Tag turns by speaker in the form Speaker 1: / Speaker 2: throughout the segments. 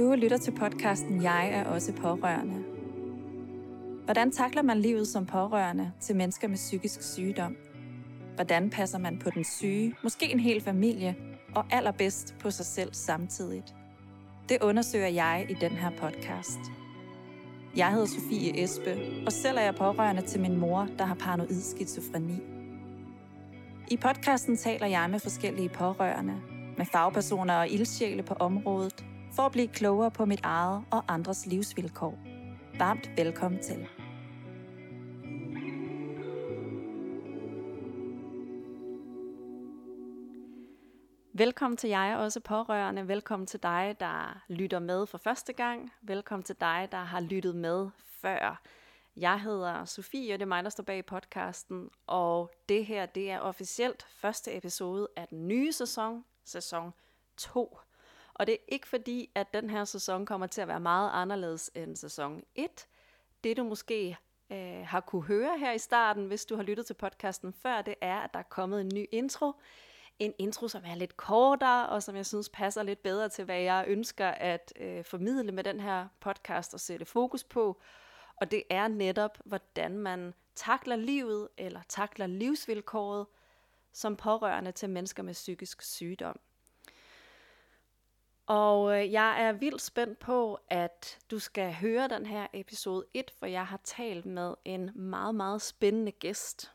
Speaker 1: Du lytter til podcasten Jeg er også pårørende. Hvordan takler man livet som pårørende til mennesker med psykisk sygdom? Hvordan passer man på den syge, måske en hel familie, og allerbedst på sig selv samtidigt? Det undersøger jeg i den her podcast. Jeg hedder Sofie Espe, og selv er jeg pårørende til min mor, der har paranoid skizofreni. I podcasten taler jeg med forskellige pårørende, med fagpersoner og ildsjæle på området, for at blive klogere på mit eget og andres livsvilkår. Varmt velkommen til. Velkommen til jeg også pårørende. Velkommen til dig, der lytter med for første gang. Velkommen til dig, der har lyttet med før. Jeg hedder Sofie, og det er mig, der står bag podcasten. Og det her, det er officielt første episode af den nye sæson, sæson 2. Og det er ikke fordi, at den her sæson kommer til at være meget anderledes end sæson 1. Det du måske øh, har kunne høre her i starten, hvis du har lyttet til podcasten før, det er, at der er kommet en ny intro. En intro, som er lidt kortere, og som jeg synes passer lidt bedre til, hvad jeg ønsker at øh, formidle med den her podcast og sætte fokus på. Og det er netop, hvordan man takler livet eller takler livsvilkåret som pårørende til mennesker med psykisk sygdom. Og øh, jeg er vildt spændt på, at du skal høre den her episode 1, for jeg har talt med en meget, meget spændende gæst.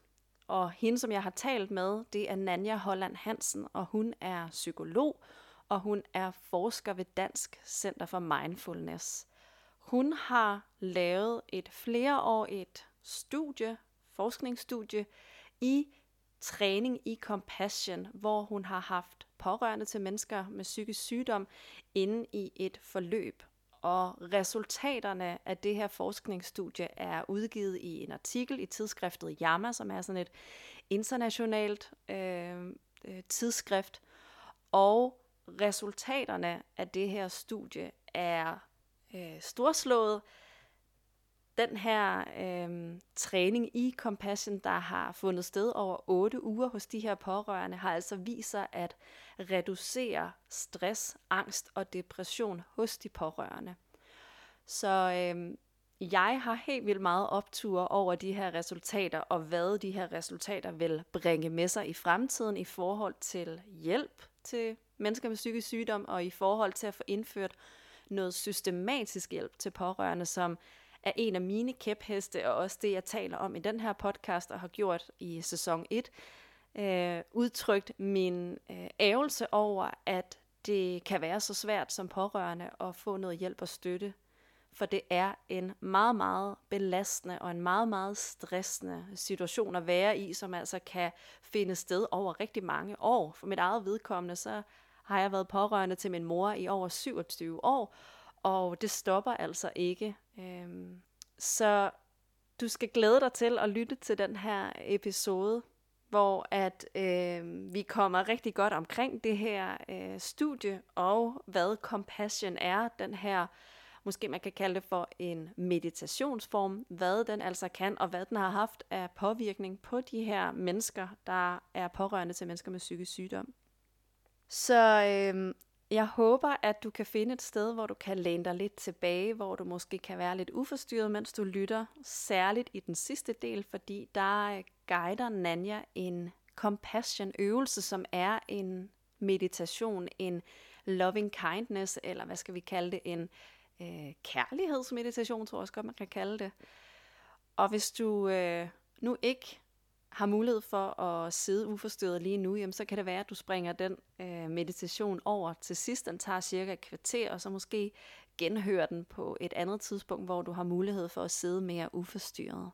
Speaker 1: Og hende, som jeg har talt med, det er Nanja Holland Hansen, og hun er psykolog, og hun er forsker ved Dansk Center for Mindfulness. Hun har lavet et flereårigt studie, forskningsstudie, i træning i compassion, hvor hun har haft pårørende til mennesker med psykisk sygdom inde i et forløb. Og resultaterne af det her forskningsstudie er udgivet i en artikel i tidsskriftet JAMA, som er sådan et internationalt øh, øh, tidsskrift. Og resultaterne af det her studie er øh, storslået den her øh, træning i compassion, der har fundet sted over 8 uger hos de her pårørende, har altså vist sig at reducere stress, angst og depression hos de pårørende. Så øh, jeg har helt vildt meget optur over de her resultater, og hvad de her resultater vil bringe med sig i fremtiden i forhold til hjælp til mennesker med psykisk sygdom, og i forhold til at få indført noget systematisk hjælp til pårørende, som er en af mine kæpheste, og også det, jeg taler om i den her podcast, og har gjort i sæson 1, øh, udtrykt min øh, ævelse over, at det kan være så svært som pårørende at få noget hjælp og støtte. For det er en meget, meget belastende og en meget, meget stressende situation at være i, som altså kan finde sted over rigtig mange år. For mit eget vedkommende, så har jeg været pårørende til min mor i over 27 år, og det stopper altså ikke. Øhm, så du skal glæde dig til at lytte til den her episode, hvor at øh, vi kommer rigtig godt omkring det her øh, studie, og hvad compassion er, den her, måske man kan kalde det for en meditationsform, hvad den altså kan, og hvad den har haft af påvirkning på de her mennesker, der er pårørende til mennesker med psykisk sygdom. Så øh, jeg håber, at du kan finde et sted, hvor du kan læne dig lidt tilbage, hvor du måske kan være lidt uforstyrret, mens du lytter, særligt i den sidste del, fordi der guider Nanja en compassion-øvelse, som er en meditation, en loving kindness, eller hvad skal vi kalde det, en øh, kærlighedsmeditation, tror jeg også godt, man kan kalde det. Og hvis du øh, nu ikke har mulighed for at sidde uforstyrret lige nu, jamen, så kan det være, at du springer den øh, meditation over til sidst. Den tager cirka et kvarter, og så måske genhører den på et andet tidspunkt, hvor du har mulighed for at sidde mere uforstyrret.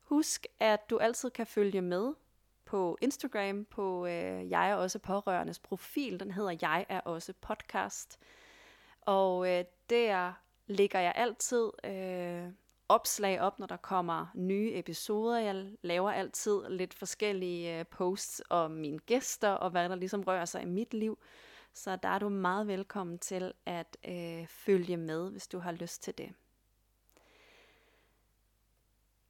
Speaker 1: Husk, at du altid kan følge med på Instagram, på øh, Jeg er også pårørendes profil. Den hedder Jeg er også podcast. Og øh, der ligger jeg altid øh, opslag op, når der kommer nye episoder. Jeg laver altid lidt forskellige øh, posts om mine gæster og hvad der ligesom rører sig i mit liv. Så der er du meget velkommen til at øh, følge med, hvis du har lyst til det.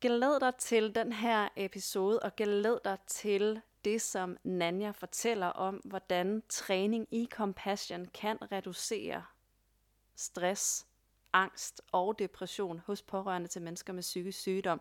Speaker 1: Glæd dig til den her episode, og glæd dig til det, som Nanja fortæller om, hvordan træning i compassion kan reducere stress, angst og depression hos pårørende til mennesker med psykisk sygdom.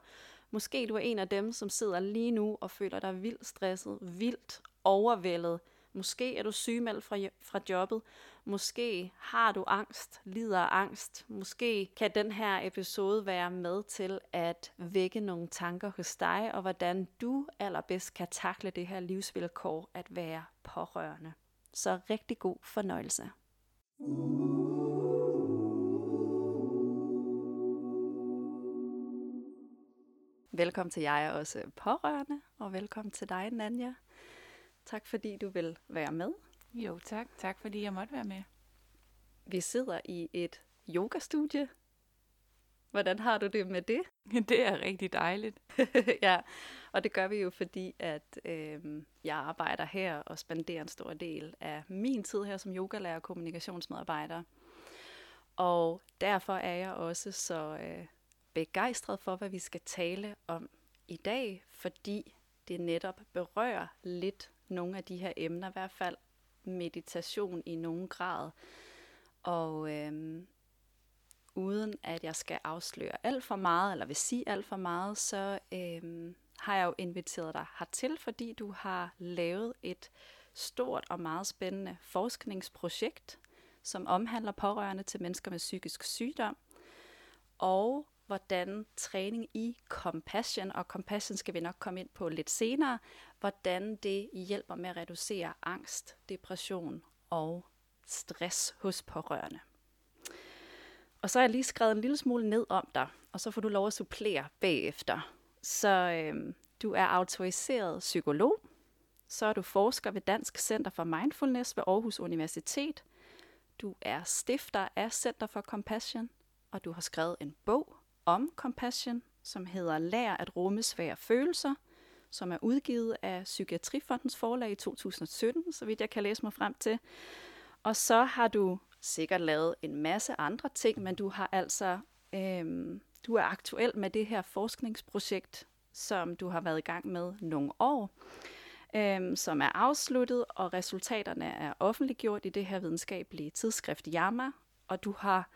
Speaker 1: Måske du er en af dem, som sidder lige nu og føler dig vildt stresset, vildt overvældet. Måske er du sygemeldt fra, fra jobbet. Måske har du angst, lider af angst. Måske kan den her episode være med til at vække nogle tanker hos dig, og hvordan du allerbedst kan takle det her livsvilkår at være pårørende. Så rigtig god fornøjelse. Velkommen til jeg er også pårørende, og velkommen til dig, Nanja. Tak fordi du vil være med.
Speaker 2: Jo, tak. Tak fordi jeg måtte være med.
Speaker 1: Vi sidder i et yogastudie. Hvordan har du det med det?
Speaker 2: Det er rigtig dejligt.
Speaker 1: ja, og det gør vi jo fordi, at øh, jeg arbejder her og spenderer en stor del af min tid her som yogalærer og kommunikationsmedarbejder. Og derfor er jeg også så øh, begejstret for, hvad vi skal tale om i dag, fordi det netop berører lidt nogle af de her emner, i hvert fald meditation i nogen grad. Og øhm, uden at jeg skal afsløre alt for meget, eller vil sige alt for meget, så øhm, har jeg jo inviteret dig hertil, fordi du har lavet et stort og meget spændende forskningsprojekt, som omhandler pårørende til mennesker med psykisk sygdom. Og hvordan træning i compassion, og compassion skal vi nok komme ind på lidt senere, hvordan det hjælper med at reducere angst, depression og stress hos pårørende. Og så har jeg lige skrevet en lille smule ned om dig, og så får du lov at supplere bagefter. Så øh, du er autoriseret psykolog, så er du forsker ved Dansk Center for Mindfulness ved Aarhus Universitet. Du er stifter af Center for Compassion, og du har skrevet en bog om compassion, som hedder Lær at rumme svære følelser, som er udgivet af Psykiatrifondens forlag i 2017, så vidt jeg kan læse mig frem til. Og så har du sikkert lavet en masse andre ting, men du har altså øhm, du er aktuel med det her forskningsprojekt, som du har været i gang med nogle år, øhm, som er afsluttet, og resultaterne er offentliggjort i det her videnskabelige tidsskrift JAMA, og du har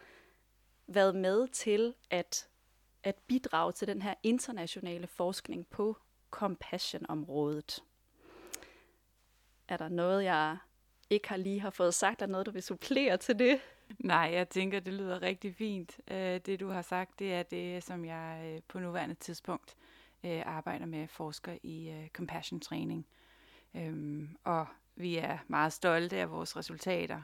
Speaker 1: været med til at at bidrage til den her internationale forskning på compassion-området. Er der noget, jeg ikke har lige har fået sagt, eller noget, du vil supplere til det?
Speaker 2: Nej, jeg tænker, det lyder rigtig fint. Øh, det, du har sagt, det er det, som jeg øh, på nuværende tidspunkt øh, arbejder med forsker i compassion-træning. Øhm, og vi er meget stolte af vores resultater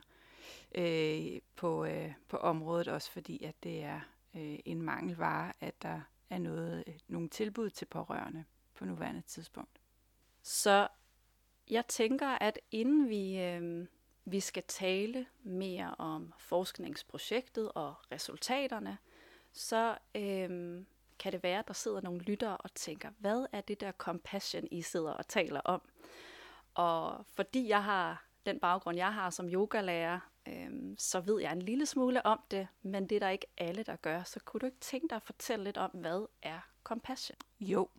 Speaker 2: på, på området, også fordi at det er øh, en mangelvare, at der er noget, øh, nogle tilbud til pårørende på nuværende tidspunkt.
Speaker 1: Så jeg tænker, at inden vi, øh, vi skal tale mere om forskningsprojektet og resultaterne, så øh, kan det være, at der sidder nogle lyttere og tænker, hvad er det der compassion, I sidder og taler om? Og fordi jeg har den baggrund, jeg har som yogalærer, øhm, så ved jeg en lille smule om det, men det er der ikke alle, der gør. Så kunne du ikke tænke dig at fortælle lidt om, hvad er compassion?
Speaker 2: Jo,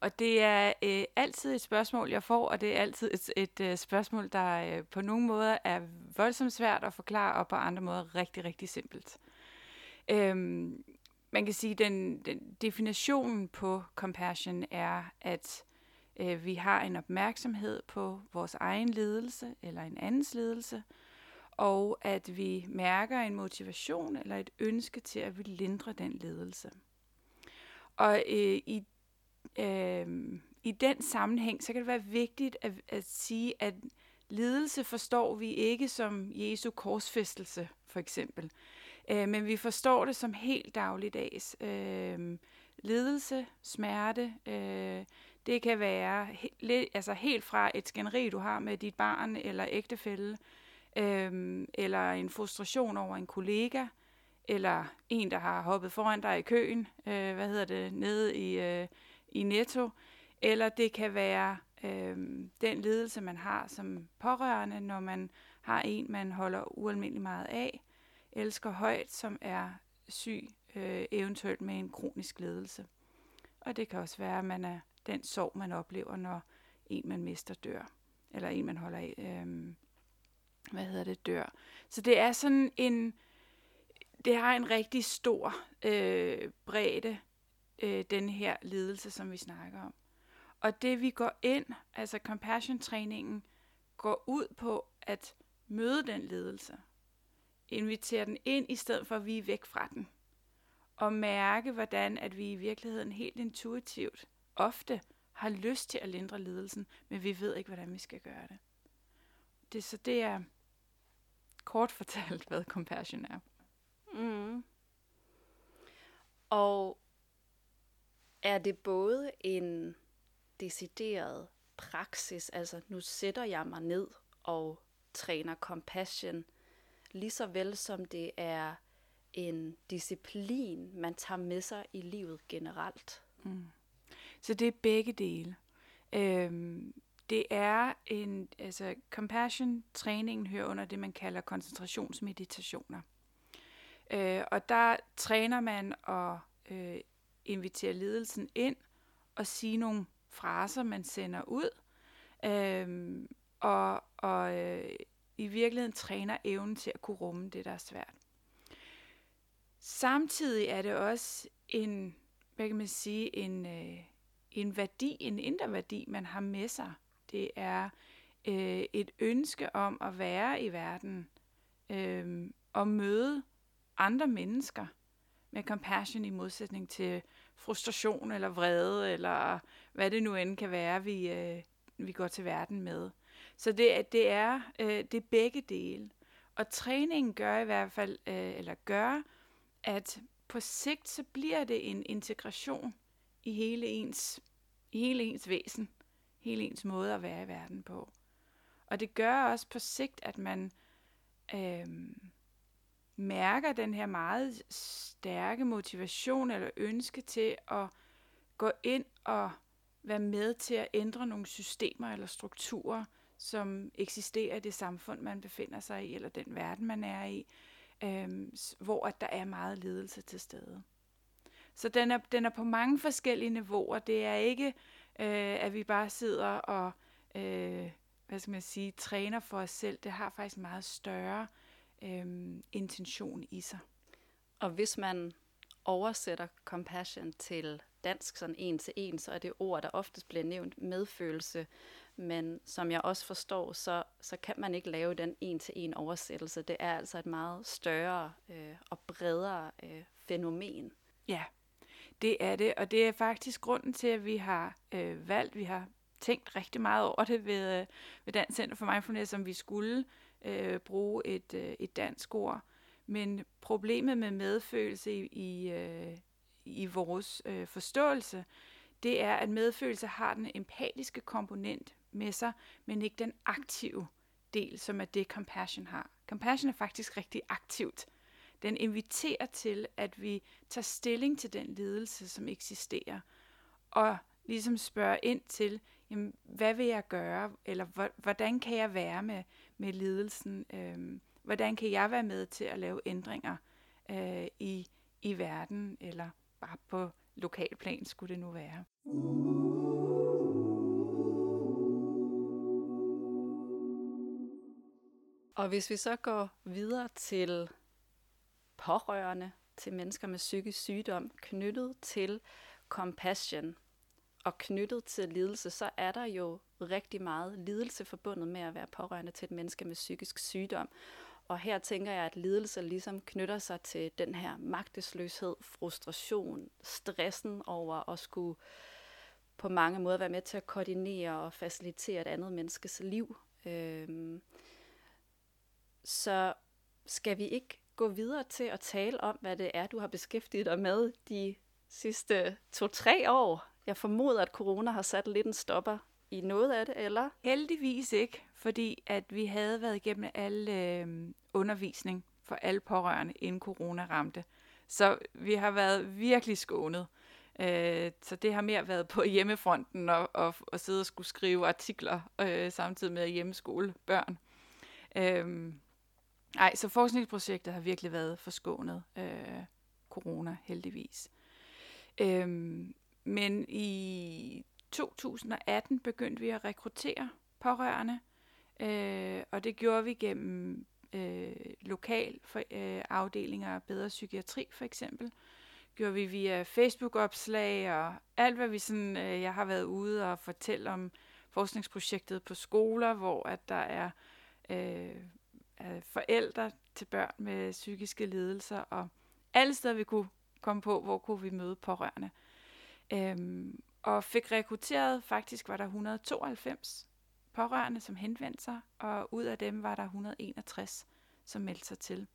Speaker 2: og det er øh, altid et spørgsmål, jeg får, og det er altid et, et øh, spørgsmål, der øh, på nogle måder er voldsomt svært at forklare, og på andre måder rigtig, rigtig simpelt. Øhm, man kan sige, at den, den definitionen på compassion er, at øh, vi har en opmærksomhed på vores egen ledelse eller en andens ledelse, og at vi mærker en motivation eller et ønske til at vi lindre den ledelse. Og øh, i, øh, i den sammenhæng, så kan det være vigtigt at, at sige, at ledelse forstår vi ikke som Jesu korsfæstelse, for eksempel. Øh, men vi forstår det som helt dagligdags. Øh, ledelse, smerte, øh, det kan være he, altså helt fra et skænderi, du har med dit barn eller ægtefælle, øhm, eller en frustration over en kollega, eller en, der har hoppet foran dig i køen, øh, hvad hedder det, nede i, øh, i Netto, eller det kan være øh, den ledelse, man har som pårørende, når man har en, man holder ualmindelig meget af, elsker højt, som er syg, øh, eventuelt med en kronisk ledelse. Og det kan også være, at man er den sorg, man oplever, når en, man mister, dør. Eller en, man holder af, øh, hvad hedder det, dør. Så det er sådan en, det har en rigtig stor øh, bredde, øh, den her ledelse, som vi snakker om. Og det vi går ind, altså compassion-træningen, går ud på at møde den ledelse. Invitere den ind, i stedet for at vi er væk fra den. Og mærke, hvordan at vi i virkeligheden helt intuitivt ofte har lyst til at lindre lidelsen, men vi ved ikke, hvordan vi skal gøre det. det så det er kort fortalt, hvad compassion er.
Speaker 1: Mm. Og er det både en decideret praksis, altså nu sætter jeg mig ned og træner compassion, lige så vel som det er en disciplin, man tager med sig i livet generelt. Mm.
Speaker 2: Så det er begge dele. Øhm, det er en, altså compassion-træningen hører under det, man kalder koncentrationsmeditationer. Øh, og der træner man at øh, invitere ledelsen ind og sige nogle fraser, man sender ud, øh, og, og øh, i virkeligheden træner evnen til at kunne rumme det, der er svært. Samtidig er det også en, hvad kan man sige, en, øh, en værdi, en indre værdi, man har med sig. Det er øh, et ønske om at være i verden øh, og møde andre mennesker med compassion i modsætning til frustration eller vrede, eller hvad det nu end kan være, vi, øh, vi går til verden med. Så det, det, er, øh, det er begge dele. Og træningen gør i hvert fald, øh, eller gør, at på sigt så bliver det en integration i hele ens, i hele ens væsen, hele ens måde at være i verden på. Og det gør også på sigt, at man øh, mærker den her meget stærke motivation eller ønske til at gå ind og være med til at ændre nogle systemer eller strukturer, som eksisterer i det samfund, man befinder sig i, eller den verden, man er i, øh, hvor at der er meget ledelse til stede. Så den er, den er på mange forskellige niveauer. Det er ikke, øh, at vi bare sidder og øh, hvad skal man sige, træner for os selv. Det har faktisk meget større øhm, intention i sig.
Speaker 1: Og hvis man oversætter compassion til dansk sådan en til en, så er det ord, der oftest bliver nævnt medfølelse, men som jeg også forstår, så, så kan man ikke lave den en til en oversættelse. Det er altså et meget større øh, og bredere øh, fænomen.
Speaker 2: Ja, det er det, og det er faktisk grunden til, at vi har øh, valgt, vi har tænkt rigtig meget over det ved, øh, ved Dansk Center for Mindfulness, som vi skulle øh, bruge et, øh, et dansk ord. Men problemet med medfølelse i, i, øh, i vores øh, forståelse, det er, at medfølelse har den empatiske komponent med sig, men ikke den aktive del, som er det compassion har. Compassion er faktisk rigtig aktivt. Den inviterer til, at vi tager stilling til den lidelse, som eksisterer, og ligesom spørger ind til, jamen, hvad vil jeg gøre, eller hvordan kan jeg være med, med lidelsen? Øh, hvordan kan jeg være med til at lave ændringer øh, i, i verden, eller bare på lokalplan skulle det nu være.
Speaker 1: Og hvis vi så går videre til pårørende til mennesker med psykisk sygdom knyttet til compassion, og knyttet til lidelse, så er der jo rigtig meget lidelse forbundet med at være pårørende til et menneske med psykisk sygdom. Og her tænker jeg, at lidelse ligesom knytter sig til den her magtesløshed, frustration, stressen over at skulle på mange måder være med til at koordinere og facilitere et andet menneskes liv. Øhm, så skal vi ikke gå videre til at tale om, hvad det er, du har beskæftiget dig med de sidste to-tre år jeg formoder, at corona har sat lidt en stopper i noget af det, eller?
Speaker 2: Heldigvis ikke, fordi at vi havde været igennem al øh, undervisning for alle pårørende, inden corona ramte. Så vi har været virkelig skånet. Øh, så det har mere været på hjemmefronten og, og, og sidde og skulle skrive artikler øh, samtidig med at hjemmeskole børn. Øh, Nej, så forskningsprojektet har virkelig været forskånet øh, corona, heldigvis. Øhm, men i 2018 begyndte vi at rekruttere pårørende, øh, og det gjorde vi gennem øh, lokal for, øh, afdelinger af bedre psykiatri for eksempel. Gjorde vi via Facebook-opslag og alt, hvad vi sådan, øh, jeg har været ude og fortælle om forskningsprojektet på skoler, hvor at der er øh, forældre til børn med psykiske lidelser, og alle steder, vi kunne komme på, hvor kunne vi møde pårørende. Øhm, og fik rekrutteret, faktisk var der 192 pårørende, som henvendte sig, og ud af dem var der 161, som meldte sig til.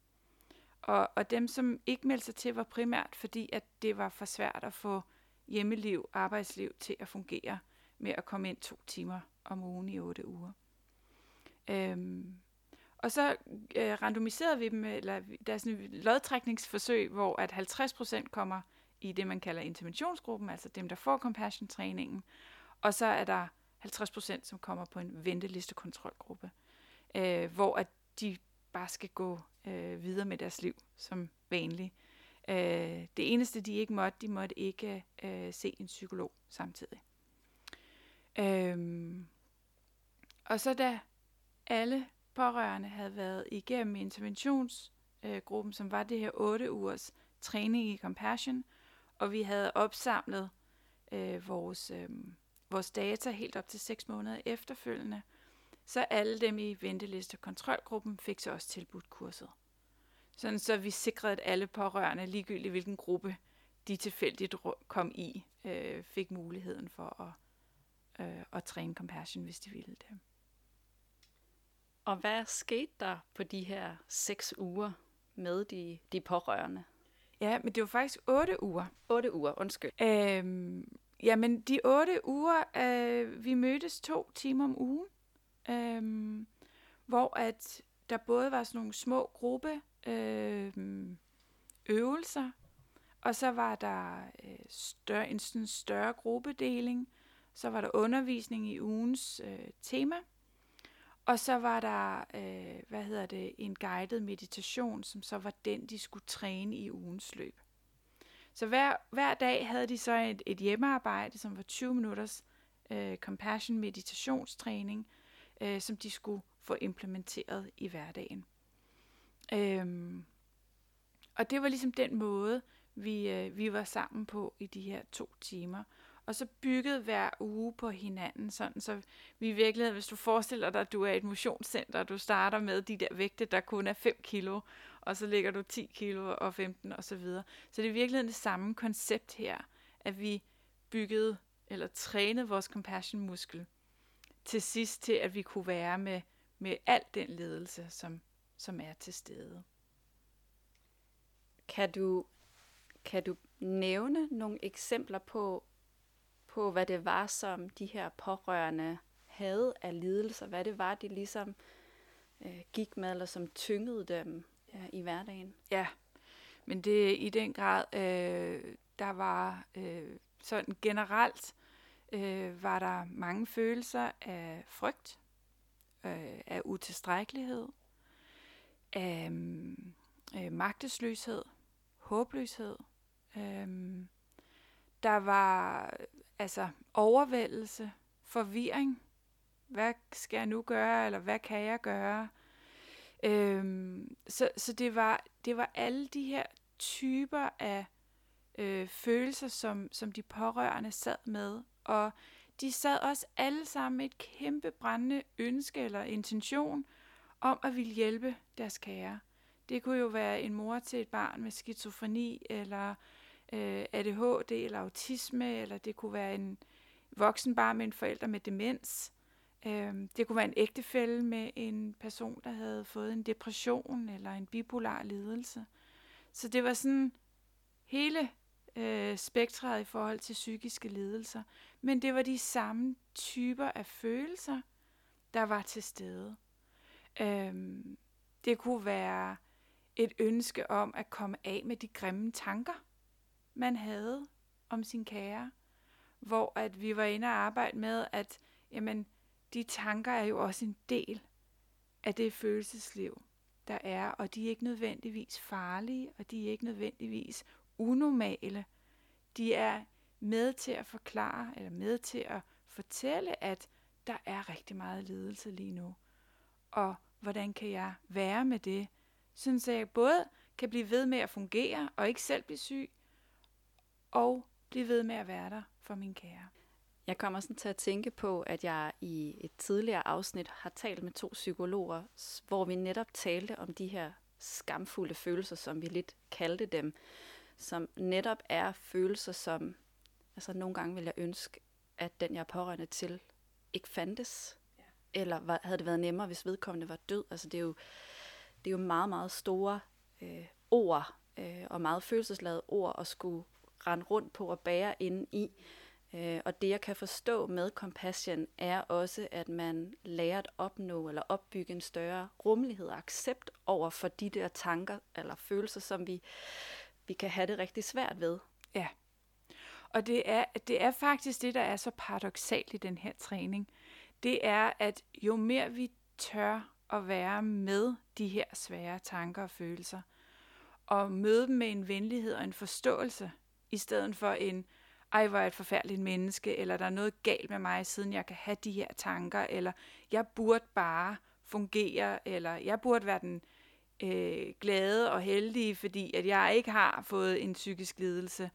Speaker 2: Og, og dem, som ikke meldte sig til, var primært fordi, at det var for svært at få hjemmeliv, arbejdsliv til at fungere med at komme ind to timer om ugen i otte uger. Øhm, og så øh, randomiserede vi dem, eller der er sådan et lodtrækningsforsøg, hvor at 50% kommer i det, man kalder interventionsgruppen, altså dem, der får compassion-træningen, og så er der 50%, som kommer på en ventelistekontrolgruppe, øh, hvor at de bare skal gå øh, videre med deres liv som vanligt. Øh, det eneste, de ikke måtte, de måtte ikke øh, se en psykolog samtidig. Øh, og så da alle pårørende havde været igennem interventionsgruppen, som var det her 8 ugers træning i compassion, og vi havde opsamlet øh, vores, øh, vores data helt op til 6 måneder efterfølgende, så alle dem i venteliste kontrolgruppen fik så også tilbudt kurset. Sådan så vi sikrede, at alle pårørende, ligegyldigt hvilken gruppe de tilfældigt kom i, øh, fik muligheden for at, øh, at træne compassion, hvis de ville det.
Speaker 1: Og hvad skete der på de her seks uger med de, de pårørende?
Speaker 2: Ja, men det var faktisk otte uger.
Speaker 1: Otte uger, undskyld.
Speaker 2: Øhm, jamen, de otte uger, øh, vi mødtes to timer om ugen, øh, hvor at der både var sådan nogle små gruppe øh, øvelser, og så var der øh, større, en sådan større gruppedeling, så var der undervisning i ugens øh, tema, og så var der, øh, hvad hedder det, en guided meditation, som så var den, de skulle træne i ugens løb. Så hver, hver dag havde de så et, et hjemmearbejde, som var 20 minutters øh, compassion meditationstræning, øh, som de skulle få implementeret i hverdagen. Øhm, og det var ligesom den måde, vi, øh, vi var sammen på i de her to timer og så bygget hver uge på hinanden, sådan så vi i virkeligheden, hvis du forestiller dig, at du er et motionscenter, og du starter med de der vægte, der kun er 5 kilo, og så ligger du 10 kilo og 15 og så videre. Så det er i virkeligheden det samme koncept her, at vi byggede eller trænede vores compassion muskel til sidst til, at vi kunne være med, med al den ledelse, som, som er til stede.
Speaker 1: Kan du, kan du nævne nogle eksempler på, på, hvad det var, som de her pårørende havde af lidelser, hvad det var, de ligesom øh, gik med, eller som tyngede dem ja, i hverdagen.
Speaker 2: Ja, men det i den grad, øh, der var øh, sådan generelt, øh, var der mange følelser af frygt, øh, af utilstrækkelighed, af øh, magtesløshed, håbløshed. Øh, der var altså overvældelse, forvirring. Hvad skal jeg nu gøre, eller hvad kan jeg gøre? Øhm, så så det, var, det var alle de her typer af øh, følelser, som, som de pårørende sad med. Og de sad også alle sammen med et kæmpe brændende ønske eller intention om at ville hjælpe deres kære. Det kunne jo være en mor til et barn med skizofreni, eller øh, ADHD eller autisme, eller det kunne være en voksen barn med en forælder med demens. Øh, det kunne være en ægtefælle med en person, der havde fået en depression eller en bipolar lidelse. Så det var sådan hele øh, spektret i forhold til psykiske lidelser. Men det var de samme typer af følelser, der var til stede. Øhm, det kunne være et ønske om at komme af med de grimme tanker, man havde om sin kære, hvor at vi var inde og arbejde med, at jamen, de tanker er jo også en del af det følelsesliv, der er, og de er ikke nødvendigvis farlige, og de er ikke nødvendigvis unormale. De er med til at forklare, eller med til at fortælle, at der er rigtig meget lidelse lige nu. Og hvordan kan jeg være med det, sådan så jeg både kan blive ved med at fungere og ikke selv blive syg, og blive ved med at være der for min kære.
Speaker 1: Jeg kommer sådan til at tænke på, at jeg i et tidligere afsnit har talt med to psykologer, hvor vi netop talte om de her skamfulde følelser, som vi lidt kaldte dem, som netop er følelser, som altså nogle gange vil jeg ønske, at den jeg er pårørende til ikke fandtes. Ja. Eller var, havde det været nemmere, hvis vedkommende var død. Altså det er jo, det er jo meget, meget store øh, ord, øh, og meget følelsesladede ord at skulle rende rundt på og bære ind i. Øh, og det jeg kan forstå med compassion er også, at man lærer at opnå eller opbygge en større rummelighed og accept over for de der tanker eller følelser, som vi, vi kan have det rigtig svært ved.
Speaker 2: Ja. Og det er, det er faktisk det, der er så paradoxalt i den her træning. Det er, at jo mere vi tør at være med de her svære tanker og følelser, og møde dem med en venlighed og en forståelse, i stedet for en, ej hvor er et forfærdeligt menneske, eller der er noget galt med mig, siden jeg kan have de her tanker, eller jeg burde bare fungere, eller jeg burde være den øh, glade og heldige, fordi at jeg ikke har fået en psykisk lidelse.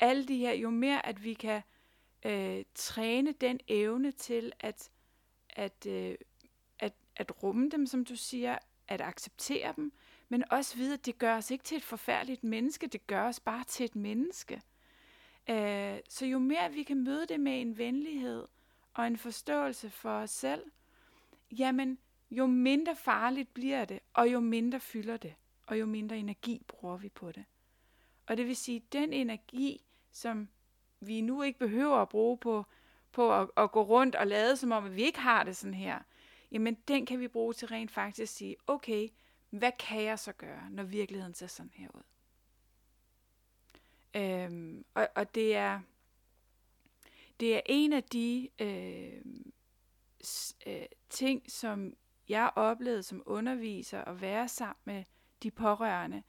Speaker 2: Alle de her, jo mere at vi kan øh, træne den evne til at, at, øh, at, at rumme dem, som du siger, at acceptere dem, men også vide, at det gør os ikke til et forfærdeligt menneske, det gør os bare til et menneske. Øh, så jo mere vi kan møde det med en venlighed og en forståelse for os selv, jamen jo mindre farligt bliver det, og jo mindre fylder det, og jo mindre energi bruger vi på det. Og det vil sige, den energi, som vi nu ikke behøver at bruge på, på at, at gå rundt og lade som om, at vi ikke har det sådan her, jamen den kan vi bruge til rent faktisk at sige, okay, hvad kan jeg så gøre, når virkeligheden ser sådan her ud? Øhm, og, og det er det er en af de øh, s, øh, ting, som jeg oplevede som underviser at være sammen med de pårørende,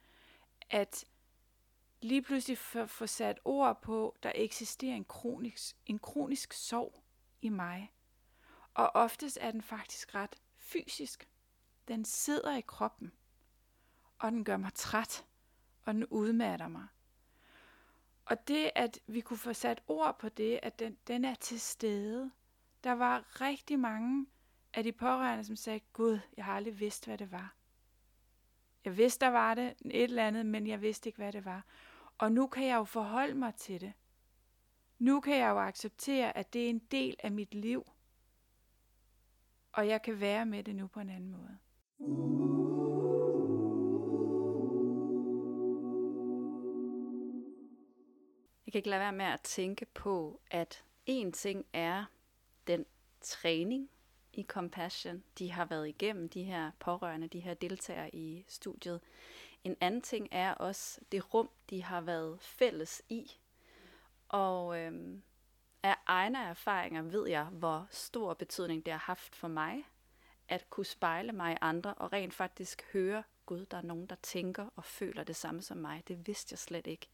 Speaker 2: at lige pludselig få, få sat ord på, der eksisterer en kronisk, en kronisk sorg i mig. Og oftest er den faktisk ret fysisk. Den sidder i kroppen, og den gør mig træt, og den udmatter mig. Og det, at vi kunne få sat ord på det, at den, den er til stede. Der var rigtig mange af de pårørende, som sagde, Gud, jeg har aldrig vidst, hvad det var. Jeg vidste, der var det et eller andet, men jeg vidste ikke, hvad det var. Og nu kan jeg jo forholde mig til det. Nu kan jeg jo acceptere, at det er en del af mit liv. Og jeg kan være med det nu på en anden måde.
Speaker 1: Jeg kan ikke lade være med at tænke på, at en ting er den træning i Compassion, de har været igennem, de her pårørende, de her deltagere i studiet. En anden ting er også det rum, de har været fælles i. Og øhm, af egne erfaringer ved jeg, hvor stor betydning det har haft for mig, at kunne spejle mig i andre og rent faktisk høre, Gud, der er nogen, der tænker og føler det samme som mig. Det vidste jeg slet ikke.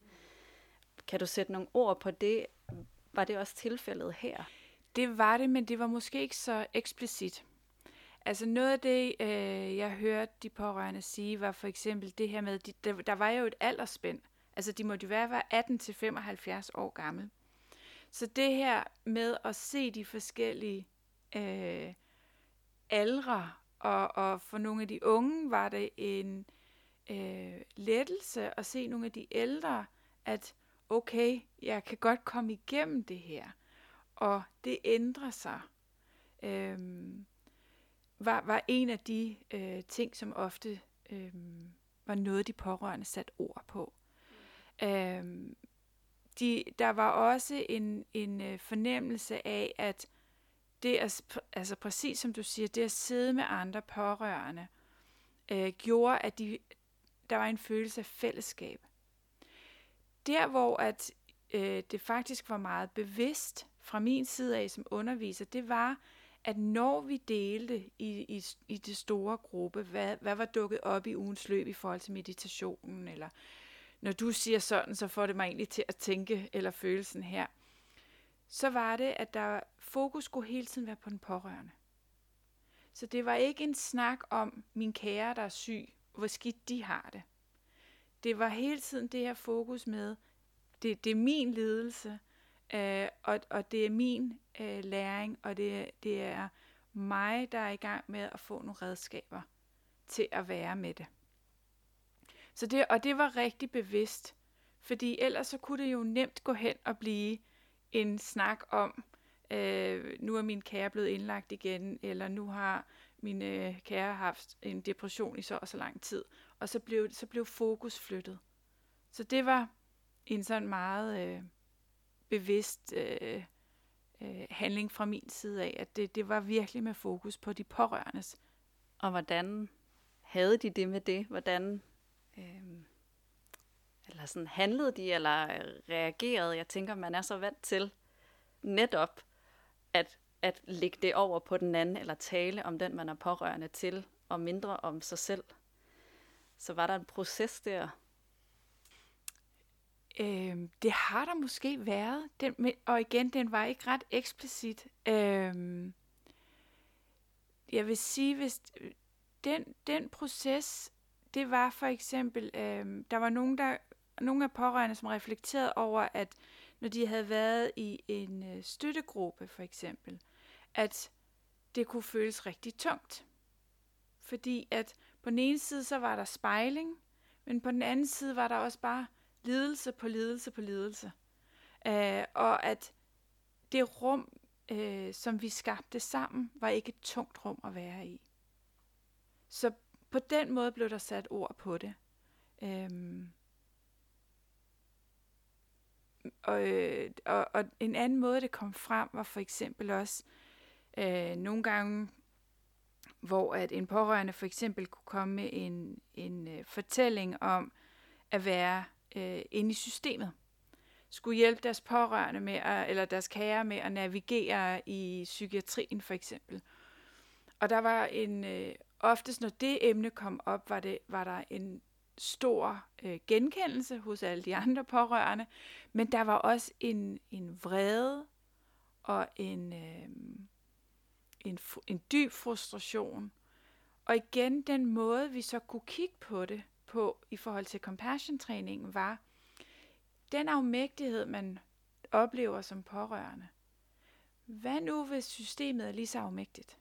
Speaker 1: Kan du sætte nogle ord på det? Var det også tilfældet her?
Speaker 2: Det var det, men det var måske ikke så eksplicit. Altså noget af det, øh, jeg hørte de pårørende sige, var for eksempel det her med, de, der, der var jo et aldersspænd. Altså de måtte jo være, være 18 til 75 år gammel. Så det her med at se de forskellige øh, aldre, og, og for nogle af de unge var det en øh, lettelse at se nogle af de ældre, at okay, jeg kan godt komme igennem det her, og det ændrer sig, øhm, var, var en af de øh, ting, som ofte øh, var noget, de pårørende satte ord på. Mm. Øhm, de, der var også en, en øh, fornemmelse af, at det er, altså præcis som du siger, det at sidde med andre pårørende, øh, gjorde, at de, der var en følelse af fællesskab. Der, hvor at øh, det faktisk var meget bevidst fra min side af som underviser, det var, at når vi delte i, i, i det store gruppe, hvad, hvad var dukket op i ugens løb i forhold til meditationen, eller når du siger sådan, så får det mig egentlig til at tænke eller følelsen her, så var det, at der fokus skulle hele tiden være på den pårørende. Så det var ikke en snak om min kære, der er syg, hvor skidt de har det. Det var hele tiden det her fokus med, det, det er min lidelse, øh, og, og det er min øh, læring, og det, det er mig, der er i gang med at få nogle redskaber til at være med det. Så det, og det var rigtig bevidst, fordi ellers så kunne det jo nemt gå hen og blive en snak om, øh, nu er min kære blevet indlagt igen, eller nu har min øh, kære haft en depression i så og så lang tid, og så blev, så blev fokus flyttet. Så det var en sådan meget øh, bevidst øh, øh, handling fra min side af, at det, det var virkelig med fokus på de pårørendes.
Speaker 1: Og hvordan havde de det med det? Hvordan øh, eller sådan handlede de, eller øh, reagerede? Jeg tænker, man er så vant til netop at, at lægge det over på den anden, eller tale om den, man er pårørende til, og mindre om sig selv. Så var der en proces der?
Speaker 2: Øhm, det har der måske været. Den, og igen, den var ikke ret eksplicit. Øhm, jeg vil sige, hvis øh, den, den proces, det var for eksempel, øhm, der var nogen, der, nogle af pårørende, som reflekterede over, at når de havde været i en øh, støttegruppe for eksempel, at det kunne føles rigtig tungt. Fordi at på den ene side, så var der spejling, men på den anden side var der også bare lidelse på lidelse på lidelse. Øh, og at det rum, øh, som vi skabte sammen, var ikke et tungt rum at være i. Så på den måde blev der sat ord på det. Øhm, og, øh, og, og en anden måde, det kom frem, var for eksempel også øh, nogle gange, hvor at en pårørende for eksempel kunne komme med en, en øh, fortælling om at være øh, inde i systemet. Skulle hjælpe deres pårørende med, at, eller deres kære med at navigere i psykiatrien for eksempel. Og der var en, øh, oftest når det emne kom op, var, det, var der en stor øh, genkendelse hos alle de andre pårørende, men der var også en, en vrede og en, øh, en, en dyb frustration. Og igen, den måde, vi så kunne kigge på det på i forhold til compassion-træningen, var den afmægtighed, man oplever som pårørende. Hvad nu, hvis systemet er lige så afmægtigt?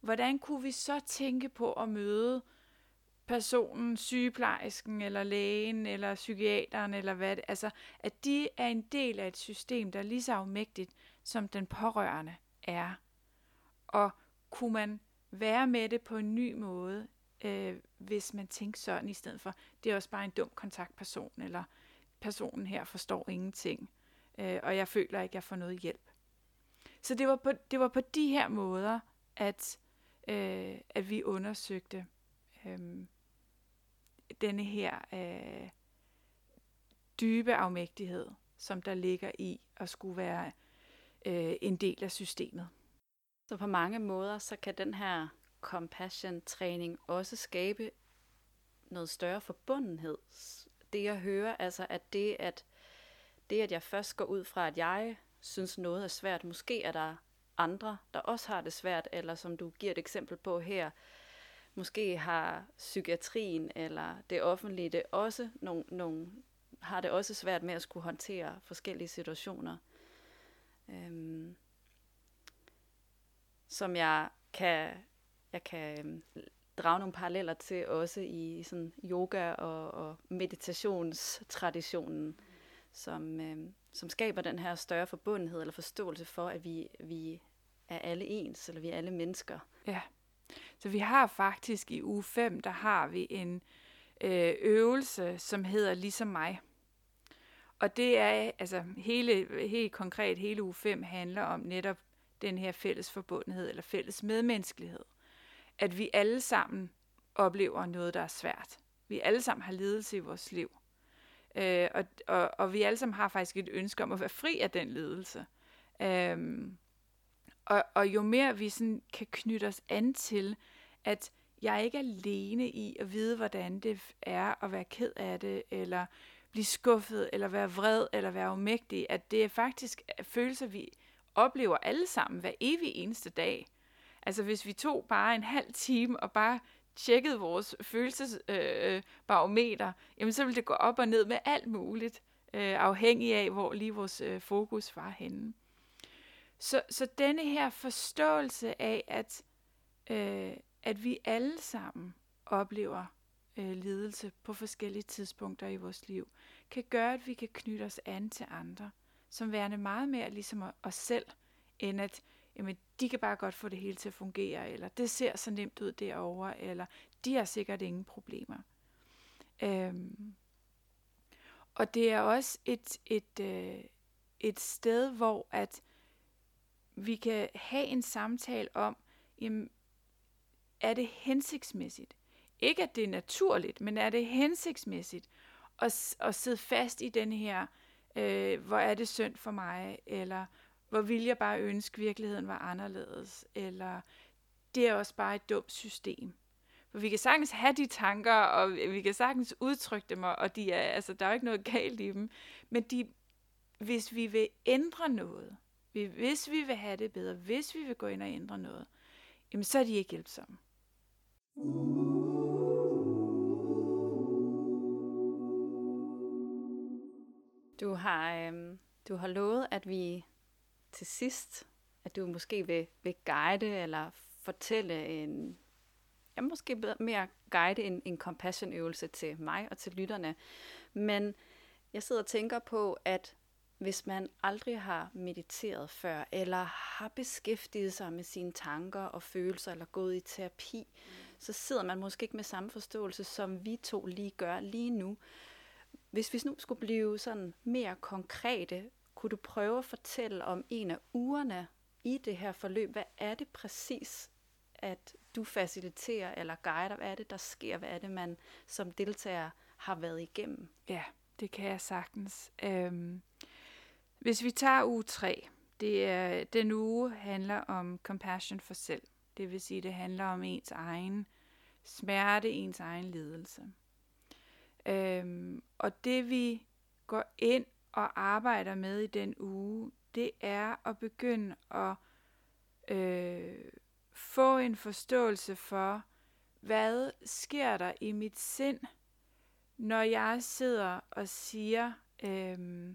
Speaker 2: Hvordan kunne vi så tænke på at møde personen, sygeplejersken, eller lægen, eller psykiateren, eller hvad det, altså, at de er en del af et system, der er lige så afmægtigt, som den pårørende er. Og kunne man være med det på en ny måde, øh, hvis man tænker sådan i stedet for, det er også bare en dum kontaktperson, eller personen her forstår ingenting, øh, og jeg føler ikke, jeg får noget hjælp. Så det var på, det var på de her måder, at, øh, at vi undersøgte øh, denne her øh, dybe afmægtighed, som der ligger i at skulle være øh, en del af systemet.
Speaker 1: Så på mange måder, så kan den her compassion-træning også skabe noget større forbundenhed. Det jeg hører, altså at det, at det, at jeg først går ud fra, at jeg synes noget er svært, måske er der andre, der også har det svært, eller som du giver et eksempel på her, måske har psykiatrien eller det offentlige det også nogle, nogle, har det også svært med at skulle håndtere forskellige situationer. Øhm, som jeg kan, jeg kan øhm, drage nogle paralleller til også i sådan yoga og, og meditationstraditionen, som, øhm, som skaber den her større forbundethed eller forståelse for, at vi, vi er alle ens, eller vi er alle mennesker.
Speaker 2: Ja. Så vi har faktisk i uge 5, der har vi en øh, øvelse, som hedder Ligesom mig. Og det er, altså hele, helt konkret, hele uge 5 handler om netop den her fælles forbundenhed, eller fælles medmenneskelighed. At vi alle sammen oplever noget, der er svært. Vi alle sammen har lidelse i vores liv. Øh, og, og, og vi alle sammen har faktisk et ønske om at være fri af den lidelse. Øh, og, og jo mere vi sådan kan knytte os an til, at jeg ikke er alene i at vide, hvordan det er at være ked af det, eller blive skuffet, eller være vred, eller være umægtig, at det er faktisk øh, følelser, vi oplever alle sammen hver evig eneste dag. Altså hvis vi tog bare en halv time og bare tjekkede vores følelsesbarometer, øh, øh jamen så ville det gå op og ned med alt muligt, øh, afhængig af, hvor lige vores øh, fokus var henne. Så, så denne her forståelse af, at, øh, at vi alle sammen oplever øh, lidelse på forskellige tidspunkter i vores liv, kan gøre, at vi kan knytte os an til andre, som værende meget mere ligesom os selv, end at jamen, de kan bare godt få det hele til at fungere, eller det ser så nemt ud derovre, eller de har sikkert ingen problemer. Øhm, og det er også et, et, øh, et sted, hvor at vi kan have en samtale om, jamen, er det hensigtsmæssigt? Ikke at det er naturligt, men er det hensigtsmæssigt at, at sidde fast i den her, øh, hvor er det synd for mig, eller hvor vil jeg bare ønske, at virkeligheden var anderledes, eller det er også bare et dumt system. For vi kan sagtens have de tanker, og vi kan sagtens udtrykke dem, og de er, altså, der er jo ikke noget galt i dem. Men de, hvis vi vil ændre noget, hvis vi vil have det bedre, hvis vi vil gå ind og ændre noget, jamen så er de ikke hjælpsomme.
Speaker 1: Du har, øhm, du har lovet, at vi til sidst, at du måske vil, vil guide eller fortælle en, ja, måske mere guide en, en compassion-øvelse til mig og til lytterne. Men jeg sidder og tænker på, at hvis man aldrig har mediteret før, eller har beskæftiget sig med sine tanker og følelser, eller gået i terapi, mm. så sidder man måske ikke med samme forståelse, som vi to lige gør lige nu. Hvis vi nu skulle blive sådan mere konkrete, kunne du prøve at fortælle om en af ugerne i det her forløb? Hvad er det præcis, at du faciliterer eller guider? Hvad er det, der sker? Hvad er det, man som deltager har været igennem?
Speaker 2: Ja, det kan jeg sagtens. Øhm, hvis vi tager uge 3, det er, den uge handler om compassion for selv. Det vil sige, det handler om ens egen smerte, ens egen lidelse. Øhm, og det vi går ind og arbejder med i den uge, det er at begynde at øh, få en forståelse for, hvad sker der i mit sind, når jeg sidder og siger, øh,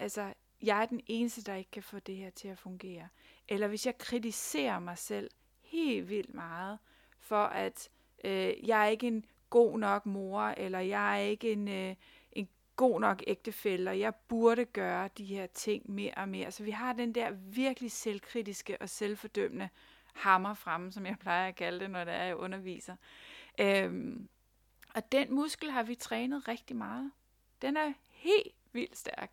Speaker 2: altså, jeg er den eneste, der ikke kan få det her til at fungere. Eller hvis jeg kritiserer mig selv helt vildt meget, for at øh, jeg er ikke en god nok mor, eller jeg er ikke en, øh, en god nok ægtefælle, og jeg burde gøre de her ting mere og mere. Så vi har den der virkelig selvkritiske og selvfordømmende hammer fremme, som jeg plejer at kalde det, når det er, jeg underviser. Øhm, og den muskel har vi trænet rigtig meget. Den er helt vildt stærk.